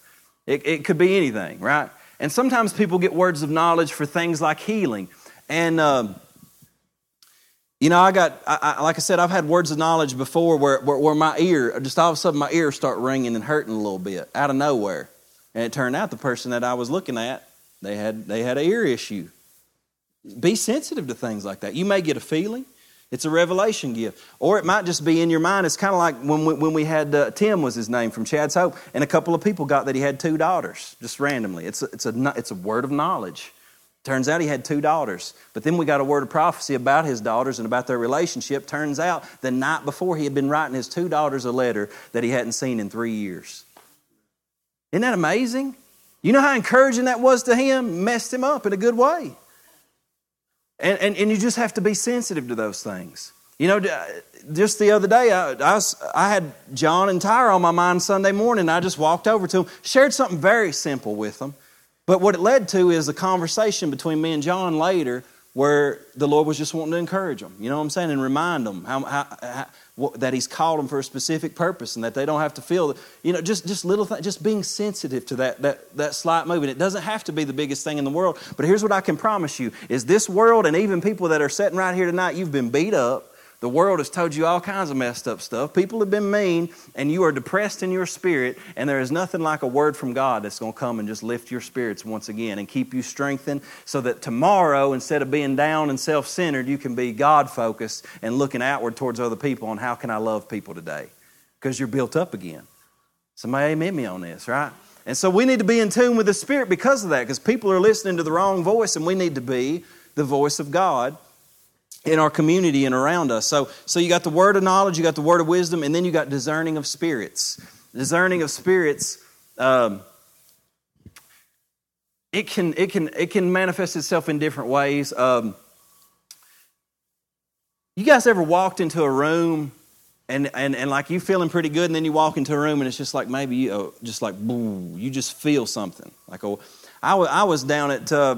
[SPEAKER 1] It, it, could be anything, right? And sometimes people get words of knowledge for things like healing. And um, you know, I got, I, I, like I said, I've had words of knowledge before where, where, where, my ear, just all of a sudden my ears start ringing and hurting a little bit out of nowhere. And it turned out the person that I was looking at, they had, they had an ear issue. Be sensitive to things like that. You may get a feeling. It's a revelation gift. Or it might just be in your mind. It's kind of like when we, when we had uh, Tim was his name from Chad's Hope, and a couple of people got that he had two daughters just randomly. It's a, it's a, it's a word of knowledge. Turns out he had two daughters. But then we got a word of prophecy about his daughters and about their relationship. Turns out the night before he had been writing his two daughters a letter that he hadn't seen in three years. Isn't that amazing? You know how encouraging that was to him? Messed him up in a good way. And, and, and you just have to be sensitive to those things. You know, just the other day, I, I, was, I had John and Tyra on my mind Sunday morning. I just walked over to them, shared something very simple with them. But what it led to is a conversation between me and John later where the Lord was just wanting to encourage them, you know what I'm saying, and remind them how, how, how what, that He's called them for a specific purpose and that they don't have to feel, you know, just, just little things, just being sensitive to that, that, that slight movement. It doesn't have to be the biggest thing in the world, but here's what I can promise you is this world and even people that are sitting right here tonight, you've been beat up, the world has told you all kinds of messed up stuff. People have been mean, and you are depressed in your spirit, and there is nothing like a word from God that's going to come and just lift your spirits once again and keep you strengthened so that tomorrow, instead of being down and self centered, you can be God focused and looking outward towards other people on how can I love people today? Because you're built up again. Somebody amen me on this, right? And so we need to be in tune with the Spirit because of that, because people are listening to the wrong voice, and we need to be the voice of God in our community and around us. So, so you got the word of knowledge, you got the word of wisdom, and then you got discerning of spirits. Discerning of spirits, um, it can it can it can manifest itself in different ways. Um, you guys ever walked into a room and, and, and like you feeling pretty good, and then you walk into a room and it's just like maybe you, uh, just like boom, you just feel something. Like oh, I, w- I was down at uh,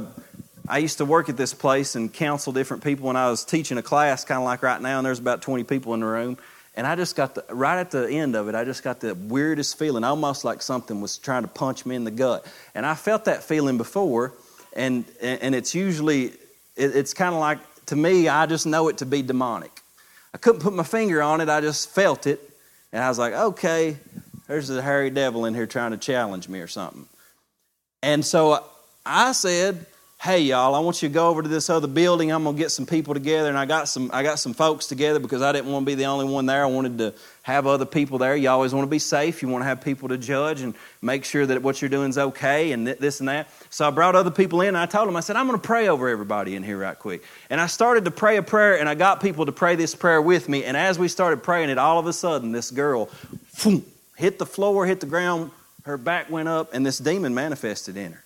[SPEAKER 1] I used to work at this place and counsel different people when I was teaching a class, kind of like right now, and there's about 20 people in the room. And I just got the, right at the end of it, I just got the weirdest feeling, almost like something was trying to punch me in the gut. And I felt that feeling before, and, and it's usually, it, it's kind of like, to me, I just know it to be demonic. I couldn't put my finger on it, I just felt it. And I was like, okay, there's a hairy devil in here trying to challenge me or something. And so I said, hey y'all i want you to go over to this other building. I'm going to get some people together and i got some i got some folks together because i didn't want to be the only one there. I wanted to have other people there. You always want to be safe. You want to have people to judge and make sure that what you're doing is okay and this and that. So i brought other people in and i told them i said i'm going to pray over everybody in here right quick. And i started to pray a prayer and i got people to pray this prayer with me. And as we started praying it all of a sudden this girl hit the floor hit the ground her back went up and this demon manifested in her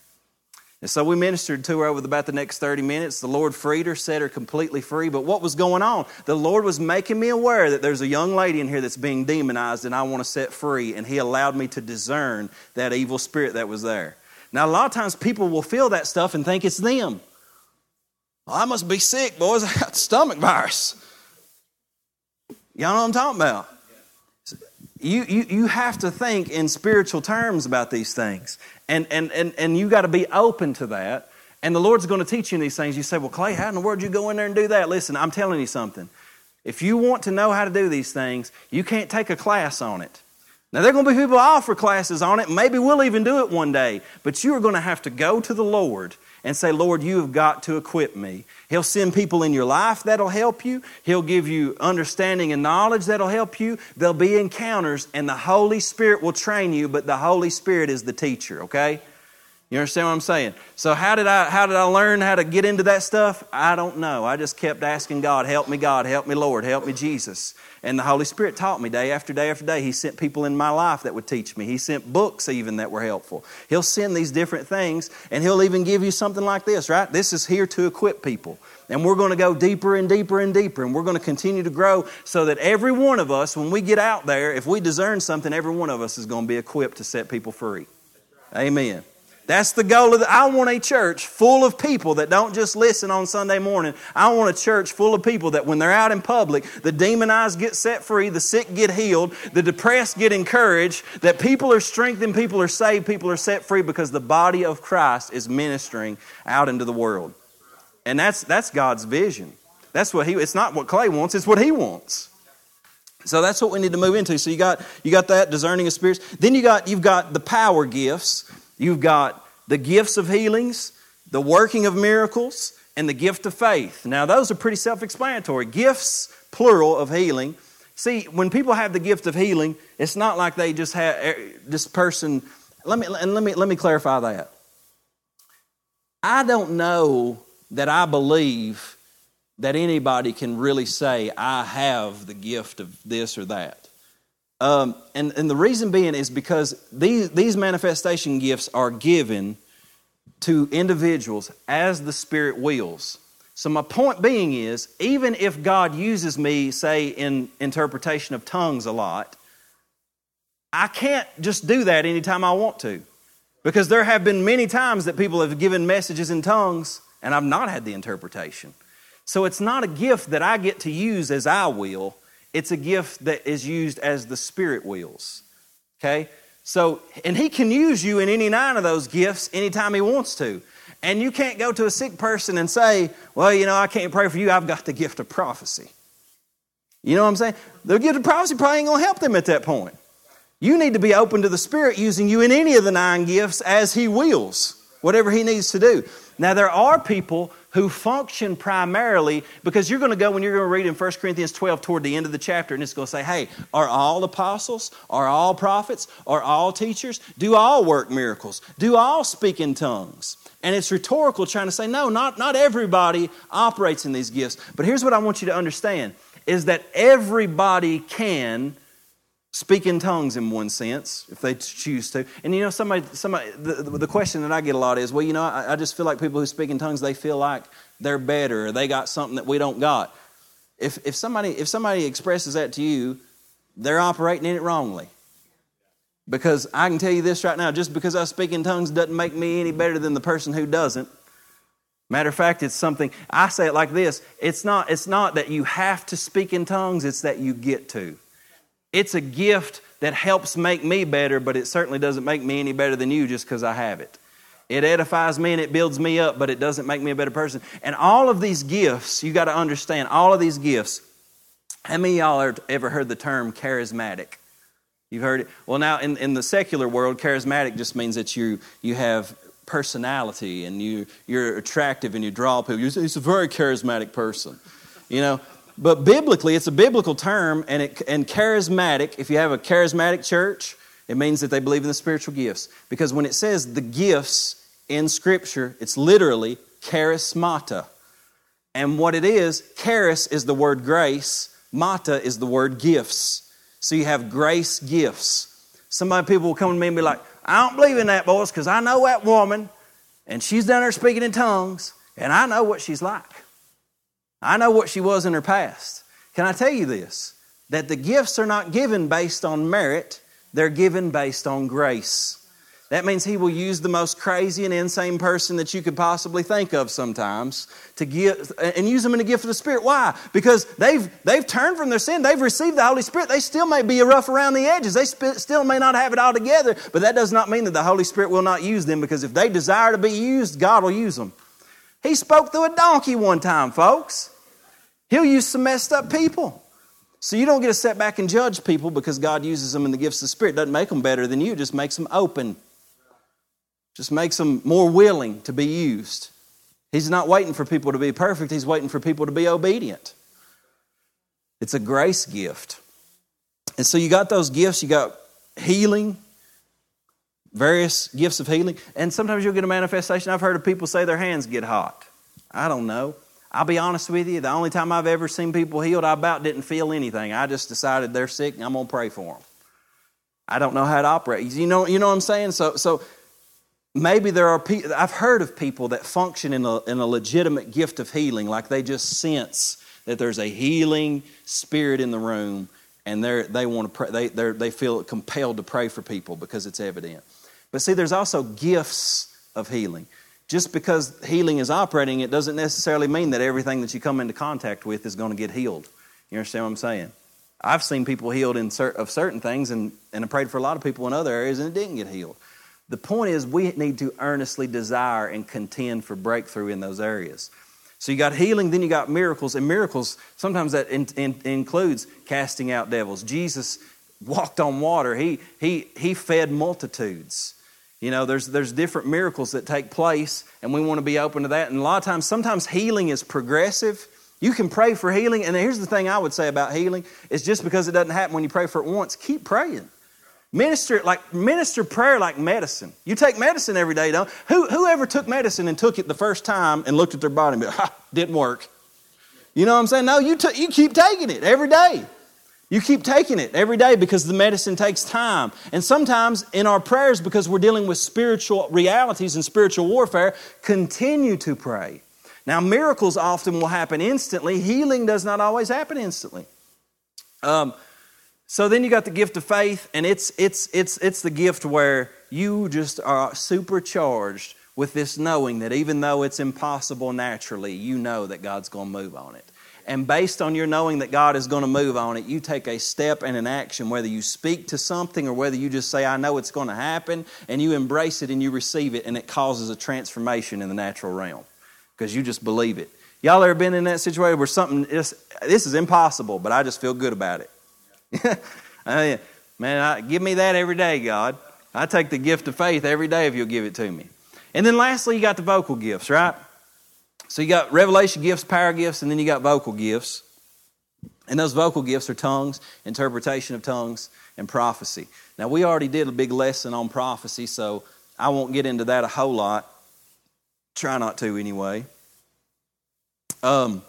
[SPEAKER 1] and so we ministered to her over about the next 30 minutes. The Lord freed her, set her completely free. But what was going on? The Lord was making me aware that there's a young lady in here that's being demonized and I want to set free. And He allowed me to discern that evil spirit that was there. Now, a lot of times people will feel that stuff and think it's them. Well, I must be sick, boys. I got stomach virus. Y'all know what I'm talking about? You, you, you have to think in spiritual terms about these things. And, and, and, and you got to be open to that. And the Lord's going to teach you these things. You say, Well, Clay, how in the world do you go in there and do that? Listen, I'm telling you something. If you want to know how to do these things, you can't take a class on it. Now, there are going to be people offer classes on it. Maybe we'll even do it one day. But you are going to have to go to the Lord and say, Lord, you have got to equip me. He'll send people in your life that'll help you. He'll give you understanding and knowledge that'll help you. There'll be encounters, and the Holy Spirit will train you, but the Holy Spirit is the teacher, okay? You understand what I'm saying? So how did I how did I learn how to get into that stuff? I don't know. I just kept asking God, help me God, help me Lord, help me Jesus. And the Holy Spirit taught me day after day after day. He sent people in my life that would teach me. He sent books even that were helpful. He'll send these different things and he'll even give you something like this, right? This is here to equip people. And we're going to go deeper and deeper and deeper and we're going to continue to grow so that every one of us when we get out there, if we discern something, every one of us is going to be equipped to set people free. Amen. That's the goal of the, I want a church full of people that don't just listen on Sunday morning. I want a church full of people that when they're out in public, the demonized get set free, the sick get healed, the depressed get encouraged, that people are strengthened, people are saved, people are set free because the body of Christ is ministering out into the world. And that's that's God's vision. That's what he it's not what Clay wants, it's what he wants. So that's what we need to move into. So you got you got that discerning of spirits. Then you got you've got the power gifts. You've got the gifts of healings, the working of miracles, and the gift of faith. Now, those are pretty self explanatory. Gifts, plural, of healing. See, when people have the gift of healing, it's not like they just have eh, this person. Let me, and let me, let me clarify that. I don't know that I believe that anybody can really say, I have the gift of this or that. Um, and, and the reason being is because these, these manifestation gifts are given to individuals as the Spirit wills. So, my point being is, even if God uses me, say, in interpretation of tongues a lot, I can't just do that anytime I want to. Because there have been many times that people have given messages in tongues and I've not had the interpretation. So, it's not a gift that I get to use as I will, it's a gift that is used as the Spirit wills. Okay? So, and He can use you in any nine of those gifts anytime He wants to. And you can't go to a sick person and say, Well, you know, I can't pray for you, I've got the gift of prophecy. You know what I'm saying? The gift of prophecy probably ain't going to help them at that point. You need to be open to the Spirit using you in any of the nine gifts as He wills, whatever He needs to do. Now, there are people who function primarily because you're going to go when you're going to read in 1 Corinthians 12 toward the end of the chapter, and it's going to say, hey, are all apostles? Are all prophets? Are all teachers? Do all work miracles? Do all speak in tongues? And it's rhetorical trying to say, no, not, not everybody operates in these gifts. But here's what I want you to understand is that everybody can speak in tongues in one sense if they choose to. And you know somebody somebody the, the question that i get a lot is well you know I, I, just feel like people who speak in tongues they feel like they're better they got something that we don't got. If, if somebody if somebody expresses that to you they're operating in it wrongly. Because i can tell you this right now just because i speak in tongues doesn't make me any better than the person who doesn't. Matter of fact it's something i say it like this it's not it's not that you have to speak in tongues it's that you get to it's a gift that helps make me better, but it certainly doesn't make me any better than you just because I have it. It edifies me and it builds me up, but it doesn't make me a better person. And all of these gifts, you got to understand, all of these gifts. How many y'all have ever heard the term charismatic? You've heard it? Well, now in, in the secular world, charismatic just means that you, you have personality and you, you're attractive and you draw people. He's a very charismatic person. You know, but biblically, it's a biblical term, and, it, and charismatic, if you have a charismatic church, it means that they believe in the spiritual gifts. Because when it says the gifts in Scripture, it's literally charismata. And what it is, charis is the word grace, mata is the word gifts. So you have grace gifts. Somebody, people will come to me and be like, I don't believe in that, boys, because I know that woman, and she's down there speaking in tongues, and I know what she's like. I know what she was in her past. Can I tell you this? That the gifts are not given based on merit, they're given based on grace. That means he will use the most crazy and insane person that you could possibly think of sometimes to give and use them in the gift of the Spirit. Why? Because they've they've turned from their sin. They've received the Holy Spirit. They still may be rough around the edges. They still may not have it all together. But that does not mean that the Holy Spirit will not use them. Because if they desire to be used, God will use them. He spoke through a donkey one time, folks. He'll use some messed up people. So you don't get to sit back and judge people because God uses them in the gifts of the Spirit. Doesn't make them better than you, just makes them open. Just makes them more willing to be used. He's not waiting for people to be perfect, He's waiting for people to be obedient. It's a grace gift. And so you got those gifts, you got healing, various gifts of healing, and sometimes you'll get a manifestation. I've heard of people say their hands get hot. I don't know. I'll be honest with you, the only time I've ever seen people healed, I about didn't feel anything. I just decided they're sick and I'm going to pray for them. I don't know how to operate. You know, you know what I'm saying? So, so maybe there are people, I've heard of people that function in a, in a legitimate gift of healing, like they just sense that there's a healing spirit in the room and they they want to pray, they, they feel compelled to pray for people because it's evident. But see, there's also gifts of healing just because healing is operating, it doesn't necessarily mean that everything that you come into contact with is going to get healed. You understand what I'm saying? I've seen people healed in cer- of certain things, and, and I prayed for a lot of people in other areas, and it didn't get healed. The point is, we need to earnestly desire and contend for breakthrough in those areas. So you got healing, then you got miracles, and miracles sometimes that in, in, includes casting out devils. Jesus walked on water. He he he fed multitudes. You know, there's, there's different miracles that take place, and we want to be open to that. And a lot of times, sometimes healing is progressive. You can pray for healing, and here's the thing I would say about healing is just because it doesn't happen when you pray for it once, keep praying. Minister like minister prayer like medicine. You take medicine every day, don't? Who whoever took medicine and took it the first time and looked at their body and be, didn't work. You know what I'm saying? No, you you keep taking it every day. You keep taking it every day because the medicine takes time. And sometimes in our prayers, because we're dealing with spiritual realities and spiritual warfare, continue to pray. Now, miracles often will happen instantly, healing does not always happen instantly. Um, so then you got the gift of faith, and it's, it's, it's, it's the gift where you just are supercharged with this knowing that even though it's impossible naturally, you know that God's going to move on it. And based on your knowing that God is going to move on it, you take a step and an action, whether you speak to something or whether you just say, I know it's going to happen, and you embrace it and you receive it, and it causes a transformation in the natural realm because you just believe it. Y'all ever been in that situation where something, is, this is impossible, but I just feel good about it? man, I, give me that every day, God. I take the gift of faith every day if you'll give it to me. And then lastly, you got the vocal gifts, right? So you got revelation gifts, power gifts, and then you got vocal gifts. And those vocal gifts are tongues, interpretation of tongues, and prophecy. Now, we already did a big lesson on prophecy, so I won't get into that a whole lot. Try not to, anyway. Um,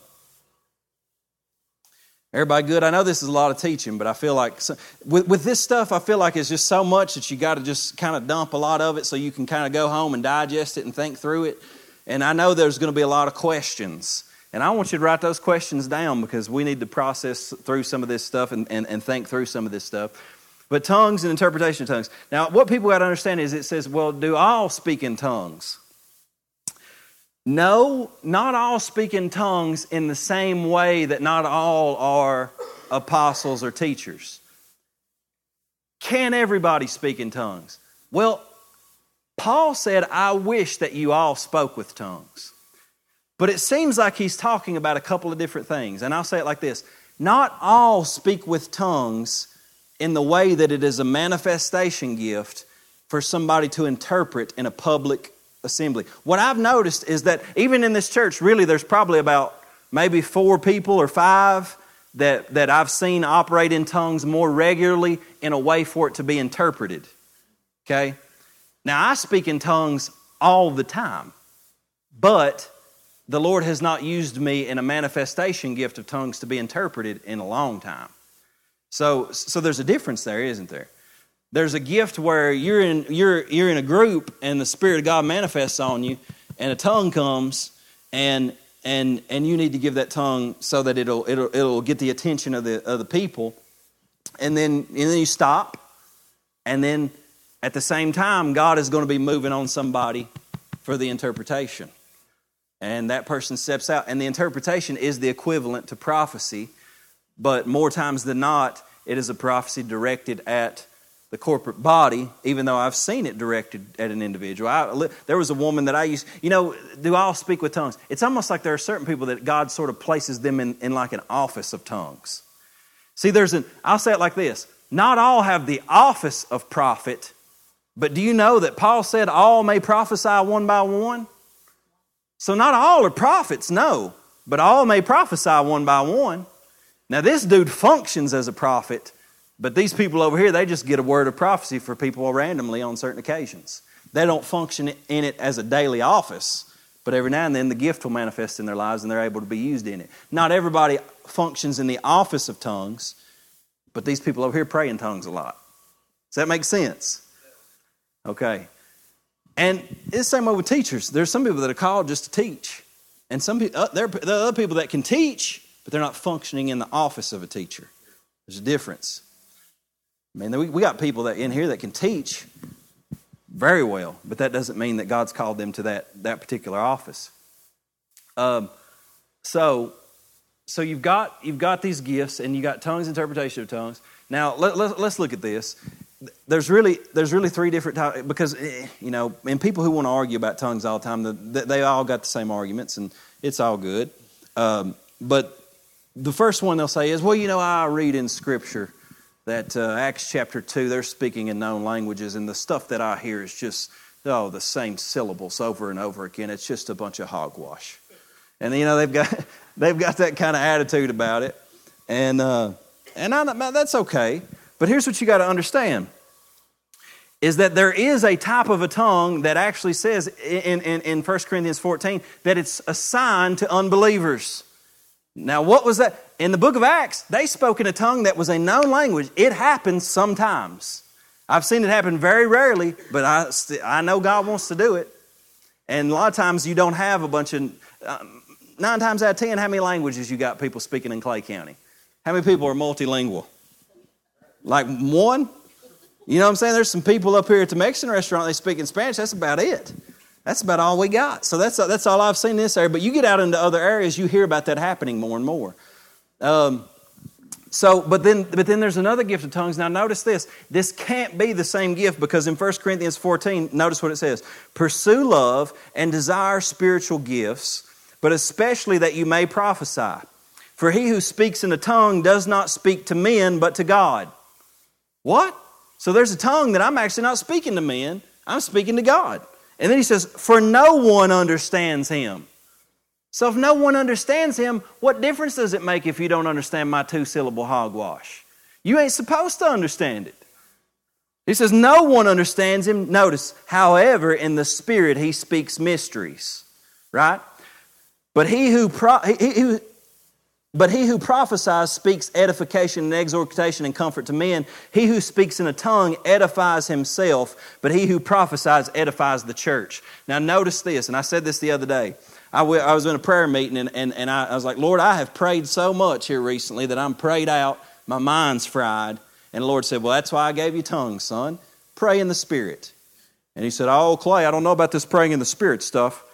[SPEAKER 1] everybody good? I know this is a lot of teaching, but I feel like so, with, with this stuff, I feel like it's just so much that you got to just kind of dump a lot of it so you can kind of go home and digest it and think through it. And I know there's going to be a lot of questions. And I want you to write those questions down because we need to process through some of this stuff and, and, and think through some of this stuff. But tongues and interpretation of tongues. Now, what people got to understand is it says, well, do all speak in tongues? No, not all speak in tongues in the same way that not all are apostles or teachers. Can everybody speak in tongues? Well, Paul said, I wish that you all spoke with tongues. But it seems like he's talking about a couple of different things. And I'll say it like this Not all speak with tongues in the way that it is a manifestation gift for somebody to interpret in a public assembly. What I've noticed is that even in this church, really, there's probably about maybe four people or five that, that I've seen operate in tongues more regularly in a way for it to be interpreted. Okay? Now, I speak in tongues all the time, but the Lord has not used me in a manifestation gift of tongues to be interpreted in a long time. So, so there's a difference there, isn't there? There's a gift where you're in, you're, you're in a group and the Spirit of God manifests on you, and a tongue comes, and, and, and you need to give that tongue so that it'll, it'll, it'll get the attention of the, of the people. And then, and then you stop, and then at the same time, God is going to be moving on somebody for the interpretation. And that person steps out, and the interpretation is the equivalent to prophecy, but more times than not, it is a prophecy directed at the corporate body, even though I've seen it directed at an individual. I, there was a woman that I used, you know, do all speak with tongues? It's almost like there are certain people that God sort of places them in, in like an office of tongues. See, there's an, I'll say it like this not all have the office of prophet, but do you know that Paul said all may prophesy one by one? So not all are prophets, no, but all may prophesy one by one. Now, this dude functions as a prophet, but these people over here, they just get a word of prophecy for people randomly on certain occasions. They don't function in it as a daily office, but every now and then the gift will manifest in their lives and they're able to be used in it. Not everybody functions in the office of tongues, but these people over here pray in tongues a lot. Does that make sense? Okay. And it's the same way with teachers. There's some people that are called just to teach. And some people, uh, there, there are other people that can teach, but they're not functioning in the office of a teacher. There's a difference. I mean, we, we got people that in here that can teach very well, but that doesn't mean that God's called them to that, that particular office. Um, so, so you've got you've got these gifts, and you got tongues, interpretation of tongues. Now let, let, let's look at this there's really there's really three different types because eh, you know and people who want to argue about tongues all the time they all got the same arguments and it's all good um, but the first one they'll say is well you know i read in scripture that uh, Acts chapter 2, they're speaking in known languages, and the stuff that I hear is just, oh, the same syllables over and over again. It's just a bunch of hogwash. And, you know, they've got, they've got that kind of attitude about it. And, uh, and I, that's okay. But here's what you got to understand is that there is a type of a tongue that actually says in, in, in 1 Corinthians 14 that it's assigned to unbelievers. Now, what was that? In the book of Acts, they spoke in a tongue that was a known language. It happens sometimes. I've seen it happen very rarely, but I, I know God wants to do it. And a lot of times you don't have a bunch of, um, nine times out of ten, how many languages you got people speaking in Clay County? How many people are multilingual? Like one? You know what I'm saying? There's some people up here at the Mexican restaurant, they speak in Spanish. That's about it. That's about all we got. So that's, that's all I've seen in this area. But you get out into other areas, you hear about that happening more and more. Um, so, but then, but then there's another gift of tongues. Now, notice this. This can't be the same gift because in 1 Corinthians 14, notice what it says Pursue love and desire spiritual gifts, but especially that you may prophesy. For he who speaks in a tongue does not speak to men, but to God. What? So there's a tongue that I'm actually not speaking to men, I'm speaking to God. And then he says, For no one understands him. So if no one understands him, what difference does it make if you don't understand my two syllable hogwash? You ain't supposed to understand it. He says, No one understands him. Notice, however, in the Spirit he speaks mysteries, right? But he who, pro- he, he, but he who prophesies speaks edification and exhortation and comfort to men. He who speaks in a tongue edifies himself, but he who prophesies edifies the church. Now, notice this, and I said this the other day. I was in a prayer meeting, and, and, and I, was like, Lord, I have prayed so much here recently that I'm prayed out, my mind's fried. And the Lord said, Well, that's why I gave you tongues, son. Pray in the Spirit. And he said, Oh, Clay, I don't know about this praying in the Spirit stuff.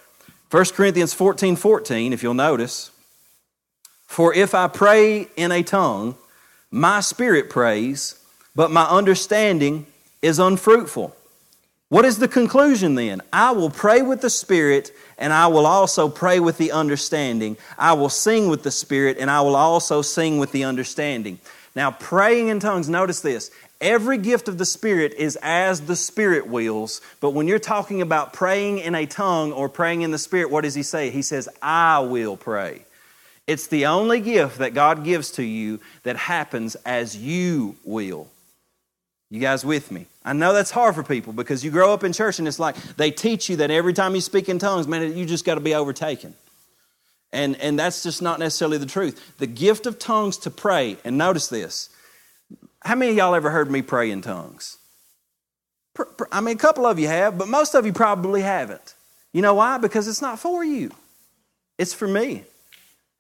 [SPEAKER 1] 1 Corinthians 14 14, if you'll notice. For if I pray in a tongue, my spirit prays, but my understanding is unfruitful. What is the conclusion then? I will pray with the Spirit, and I will also pray with the understanding. I will sing with the Spirit, and I will also sing with the understanding. Now, praying in tongues, notice this. Every gift of the Spirit is as the Spirit wills, but when you're talking about praying in a tongue or praying in the Spirit, what does He say? He says, I will pray. It's the only gift that God gives to you that happens as you will. You guys with me? I know that's hard for people because you grow up in church and it's like they teach you that every time you speak in tongues, man, you just got to be overtaken. And, and that's just not necessarily the truth. The gift of tongues to pray, and notice this. How many of y'all ever heard me pray in tongues? I mean, a couple of you have, but most of you probably haven't. You know why? Because it's not for you, it's for me.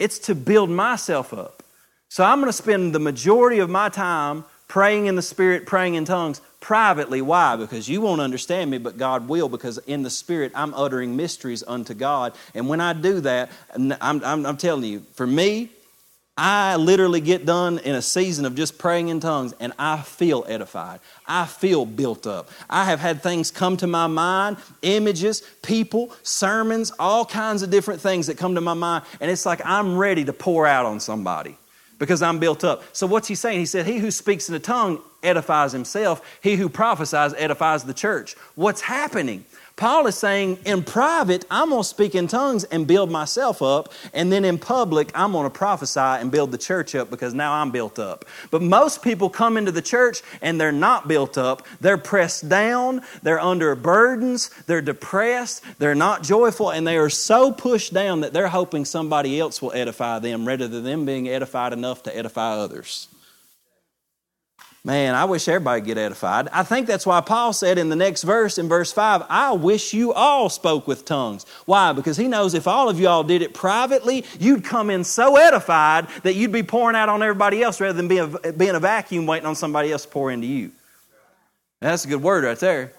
[SPEAKER 1] It's to build myself up. So I'm going to spend the majority of my time praying in the Spirit, praying in tongues privately. Why? Because you won't understand me, but God will, because in the Spirit, I'm uttering mysteries unto God. And when I do that, I'm, I'm, I'm telling you, for me, I literally get done in a season of just praying in tongues and I feel edified. I feel built up. I have had things come to my mind images, people, sermons, all kinds of different things that come to my mind. And it's like I'm ready to pour out on somebody because I'm built up. So, what's he saying? He said, He who speaks in a tongue edifies himself, he who prophesies edifies the church. What's happening? Paul is saying, in private, I'm going to speak in tongues and build myself up. And then in public, I'm going to prophesy and build the church up because now I'm built up. But most people come into the church and they're not built up. They're pressed down. They're under burdens. They're depressed. They're not joyful. And they are so pushed down that they're hoping somebody else will edify them rather than them being edified enough to edify others. Man, I wish everybody get edified. I think that's why Paul said in the next verse, in verse 5, I wish you all spoke with tongues. Why? Because he knows if all of you all did it privately, you'd come in so edified that you'd be pouring out on everybody else rather than being a, being a vacuum waiting on somebody else to pour into you. That's a good word right there.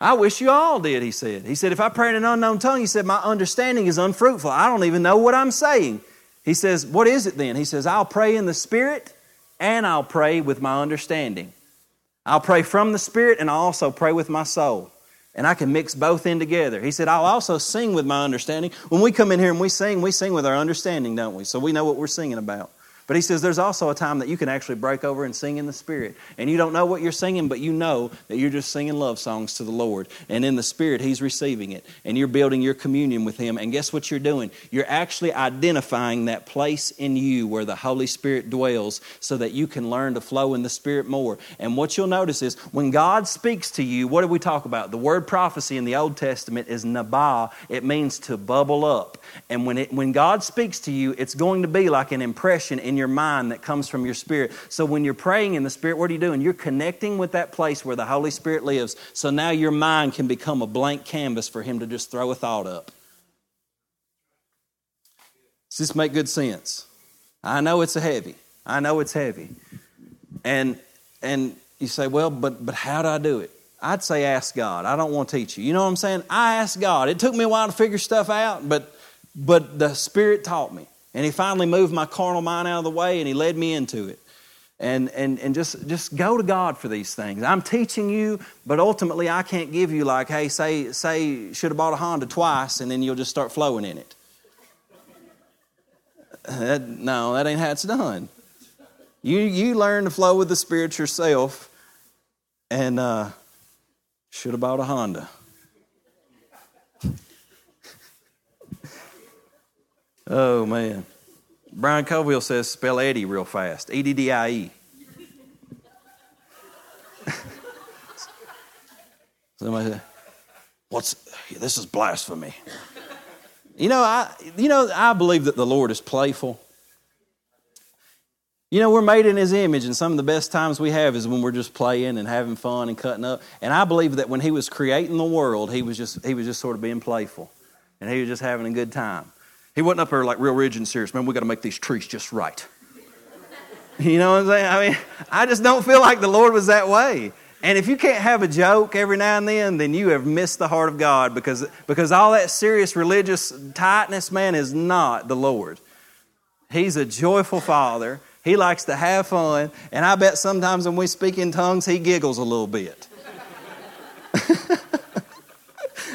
[SPEAKER 1] I wish you all did, he said. He said, if I pray in an unknown tongue, he said, my understanding is unfruitful. I don't even know what I'm saying. He says, what is it then? He says, I'll pray in the Spirit and I'll pray with my understanding. I'll pray from the Spirit and I'll also pray with my soul. And I can mix both in together. He said, I'll also sing with my understanding. When we come in here and we sing, we sing with our understanding, don't we? So we know what we're singing about. But he says there's also a time that you can actually break over and sing in the Spirit. And you don't know what you're singing, but you know that you're just singing love songs to the Lord. And in the Spirit, He's receiving it. And you're building your communion with Him. And guess what you're doing? You're actually identifying that place in you where the Holy Spirit dwells so that you can learn to flow in the Spirit more. And what you'll notice is when God speaks to you, what do we talk about? The word prophecy in the Old Testament is nabah, it means to bubble up. And when, it, when God speaks to you, it's going to be like an impression in your mind that comes from your spirit. So when you're praying in the spirit, what are you doing? You're connecting with that place where the Holy Spirit lives. So now your mind can become a blank canvas for Him to just throw a thought up. Does this make good sense? I know it's a heavy. I know it's heavy. And and you say, well, but but how do I do it? I'd say ask God. I don't want to teach you. You know what I'm saying? I asked God. It took me a while to figure stuff out, but but the Spirit taught me. And He finally moved my carnal mind out of the way and He led me into it. And, and, and just, just go to God for these things. I'm teaching you, but ultimately I can't give you like, hey, say, say should have bought a Honda twice and then you'll just start flowing in it. That, no, that ain't how it's done. You, you learn to flow with the Spirit yourself and uh, should have bought a Honda. Oh, man. Brian Coville says spell Eddie real fast E D D I E. Somebody said, What's this is blasphemy. You know, I you know, I believe that the Lord is playful. You know, we're made in His image, and some of the best times we have is when we're just playing and having fun and cutting up. And I believe that when He was creating the world, He was just He was just sort of being playful, and He was just having a good time. He wasn't up there like real rigid and serious. Man, we got to make these trees just right. You know what I'm saying? I mean, I just don't feel like the Lord was that way. And if you can't have a joke every now and then, then you have missed the heart of God because, because all that serious religious tightness, man, is not the Lord. He's a joyful Father. He likes to have fun. And I bet sometimes when we speak in tongues, he giggles a little bit.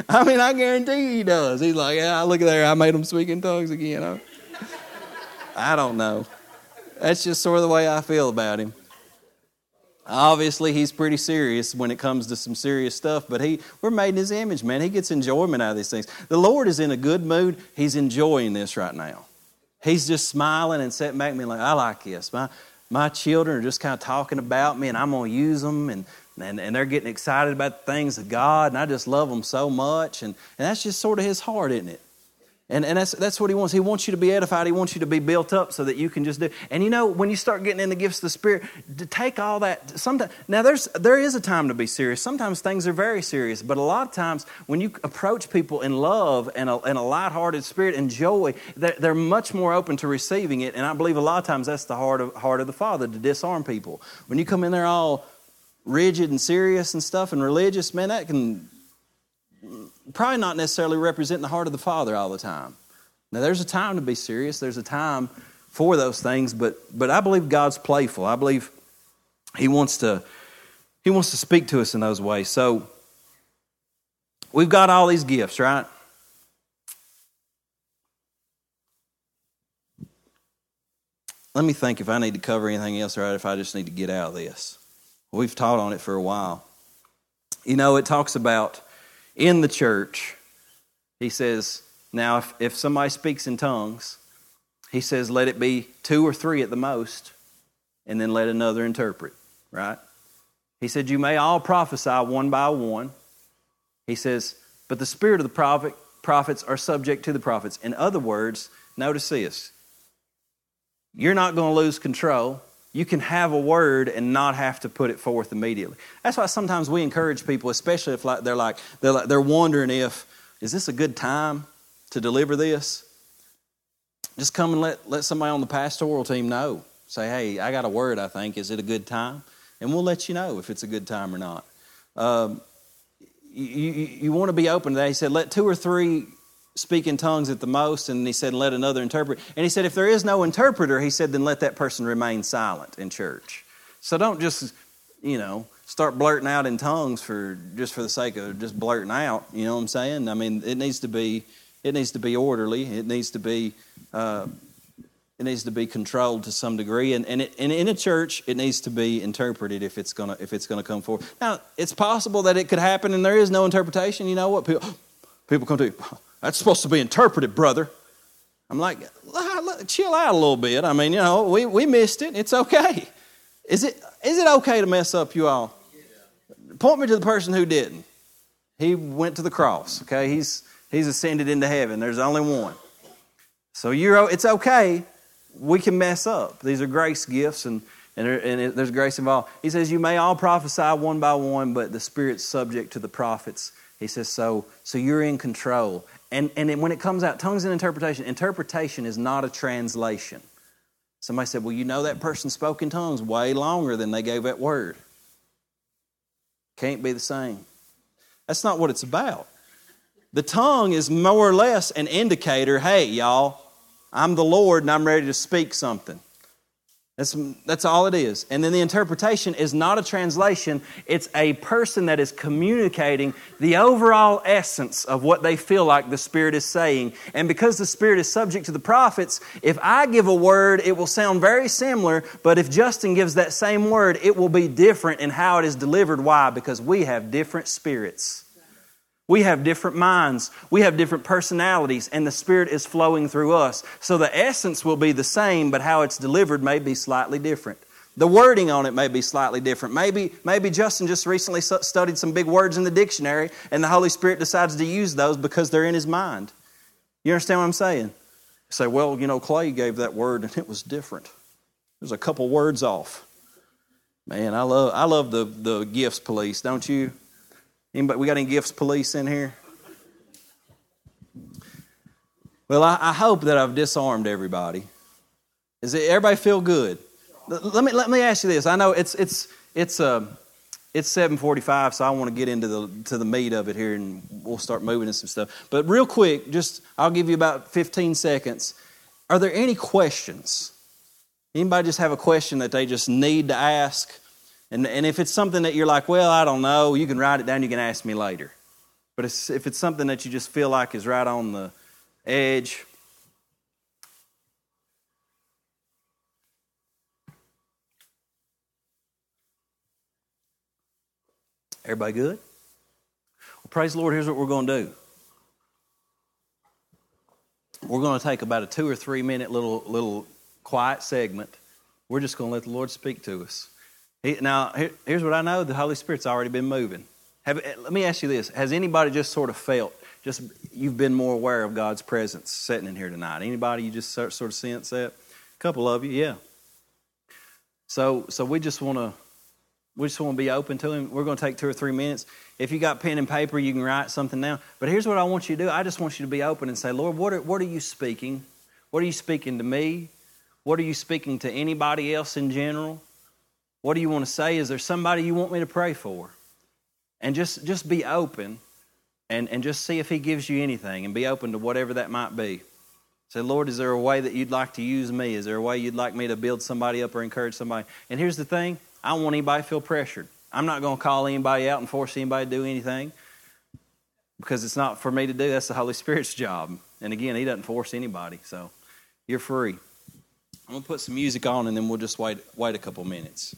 [SPEAKER 1] I mean, I guarantee he does. He's like, yeah, look at there. I made him speak in tongues again. I don't know. That's just sort of the way I feel about him. Obviously, he's pretty serious when it comes to some serious stuff, but he, we're made in his image, man. He gets enjoyment out of these things. The Lord is in a good mood. He's enjoying this right now. He's just smiling and sitting back and being like, I like this. My, my children are just kind of talking about me, and I'm going to use them, and and, and they're getting excited about the things of God, and I just love them so much. And, and that's just sort of his heart, isn't it? And, and that's, that's what he wants. He wants you to be edified. He wants you to be built up so that you can just do. And you know, when you start getting in the gifts of the Spirit, to take all that. Sometimes now there's there is a time to be serious. Sometimes things are very serious, but a lot of times when you approach people in love and a, and a lighthearted spirit and joy, they're, they're much more open to receiving it. And I believe a lot of times that's the heart of heart of the Father to disarm people. When you come in there all rigid and serious and stuff and religious, man, that can probably not necessarily represent the heart of the Father all the time. Now, there's a time to be serious, there's a time for those things, but, but I believe God's playful. I believe He wants to. He wants to speak to us in those ways. So, we've got all these gifts, right? Let me think if I need to cover anything else, or if I just need to get out of this. We've taught on it for a while. You know, it talks about in the church, he says, now if, if somebody speaks in tongues, he says, let it be two or three at the most, and then let another interpret, right? He said, you may all prophesy one by one. He says, but the spirit of the prophet, prophets are subject to the prophets. In other words, notice this you're not going to lose control you can have a word and not have to put it forth immediately. That's why sometimes we encourage people, especially if like, they're like they're like, they're wondering if is this a good time to deliver this. Just come and let let somebody on the pastoral team know. Say, hey, I got a word. I think is it a good time, and we'll let you know if it's a good time or not. Um, you, you, you want to be open to that. He said, let two or three speak in tongues at the most, and he said, let another interpret. And he said, if there is no interpreter, he said, then let that person remain silent in church. So don't just, you know, start blurting out in tongues for just for the sake of just blurting out. You know what I'm saying? I mean, it needs to be, it needs to be orderly. It needs to be, uh, it needs to be controlled to some degree, and and, it, and in a church, it needs to be interpreted if it's gonna if it's gonna come forward. Now, it's possible that it could happen, and there is no interpretation. You know what? People people come to you. That's supposed to be interpreted, brother. I'm like, chill out a little bit. I mean, you know, we, we missed it. It's okay. Is it is it okay to mess up, you all? Point me to the person who didn't. He went to the cross. Okay, he's he's ascended into heaven. There's only one. So you're it's okay. We can mess up. These are grace gifts, and and, there, and there's grace involved. He says you may all prophesy one by one, but the Spirit's subject to the prophets. He says so. So you're in control. And and when it comes out, tongues and interpretation. Interpretation is not a translation. Somebody said, Well, you know that person spoke in tongues way longer than they gave that word. Can't be the same. That's not what it's about. The tongue is more or less an indicator hey, y'all, I'm the Lord and I'm ready to speak something. That's, that's all it is. And then the interpretation is not a translation, it's a person that is communicating the overall essence of what they feel like the Spirit is saying. And because the Spirit is subject to the prophets, if I give a word, it will sound very similar, but if Justin gives that same word, it will be different in how it is delivered. Why? Because we have different spirits. We have different minds, we have different personalities, and the Spirit is flowing through us. So the essence will be the same, but how it's delivered may be slightly different. The wording on it may be slightly different. Maybe, maybe Justin just recently studied some big words in the dictionary, and the Holy Spirit decides to use those because they're in his mind. You understand what I'm saying? You say, well, you know, Clay gave that word and it was different. There's a couple words off. Man, I love, I love the, the gifts police, don't you? Anybody, we got any gifts police in here? Well, I, I hope that I've disarmed everybody. Is it everybody feel good? Let me let me ask you this. I know it's it's it's uh it's 7:45, so I want to get into the to the meat of it here, and we'll start moving and some stuff. But real quick, just I'll give you about 15 seconds. Are there any questions? Anybody just have a question that they just need to ask? And, and if it's something that you're like, well, I don't know, you can write it down, you can ask me later. But it's, if it's something that you just feel like is right on the edge, Everybody good? Well, praise the Lord. Here's what we're going to do. We're going to take about a two or three minute little little quiet segment. We're just going to let the Lord speak to us. He, now, here, here's what I know the Holy Spirit's already been moving. Have, eh, let me ask you this Has anybody just sort of felt, just you've been more aware of God's presence sitting in here tonight? Anybody you just sort, sort of sense that? A couple of you, yeah. So, so we just want to we just want to be open to him. We're going to take two or three minutes. If you got pen and paper, you can write something down. But here's what I want you to do. I just want you to be open and say, Lord, what are, what are you speaking? What are you speaking to me? What are you speaking to anybody else in general? What do you want to say? Is there somebody you want me to pray for? And just, just be open and, and just see if He gives you anything and be open to whatever that might be. Say, Lord, is there a way that you'd like to use me? Is there a way you'd like me to build somebody up or encourage somebody? And here's the thing I don't want anybody to feel pressured. I'm not going to call anybody out and force anybody to do anything because it's not for me to do. That's the Holy Spirit's job. And again, He doesn't force anybody. So you're free. I'm going to put some music on and then we'll just wait, wait a couple minutes.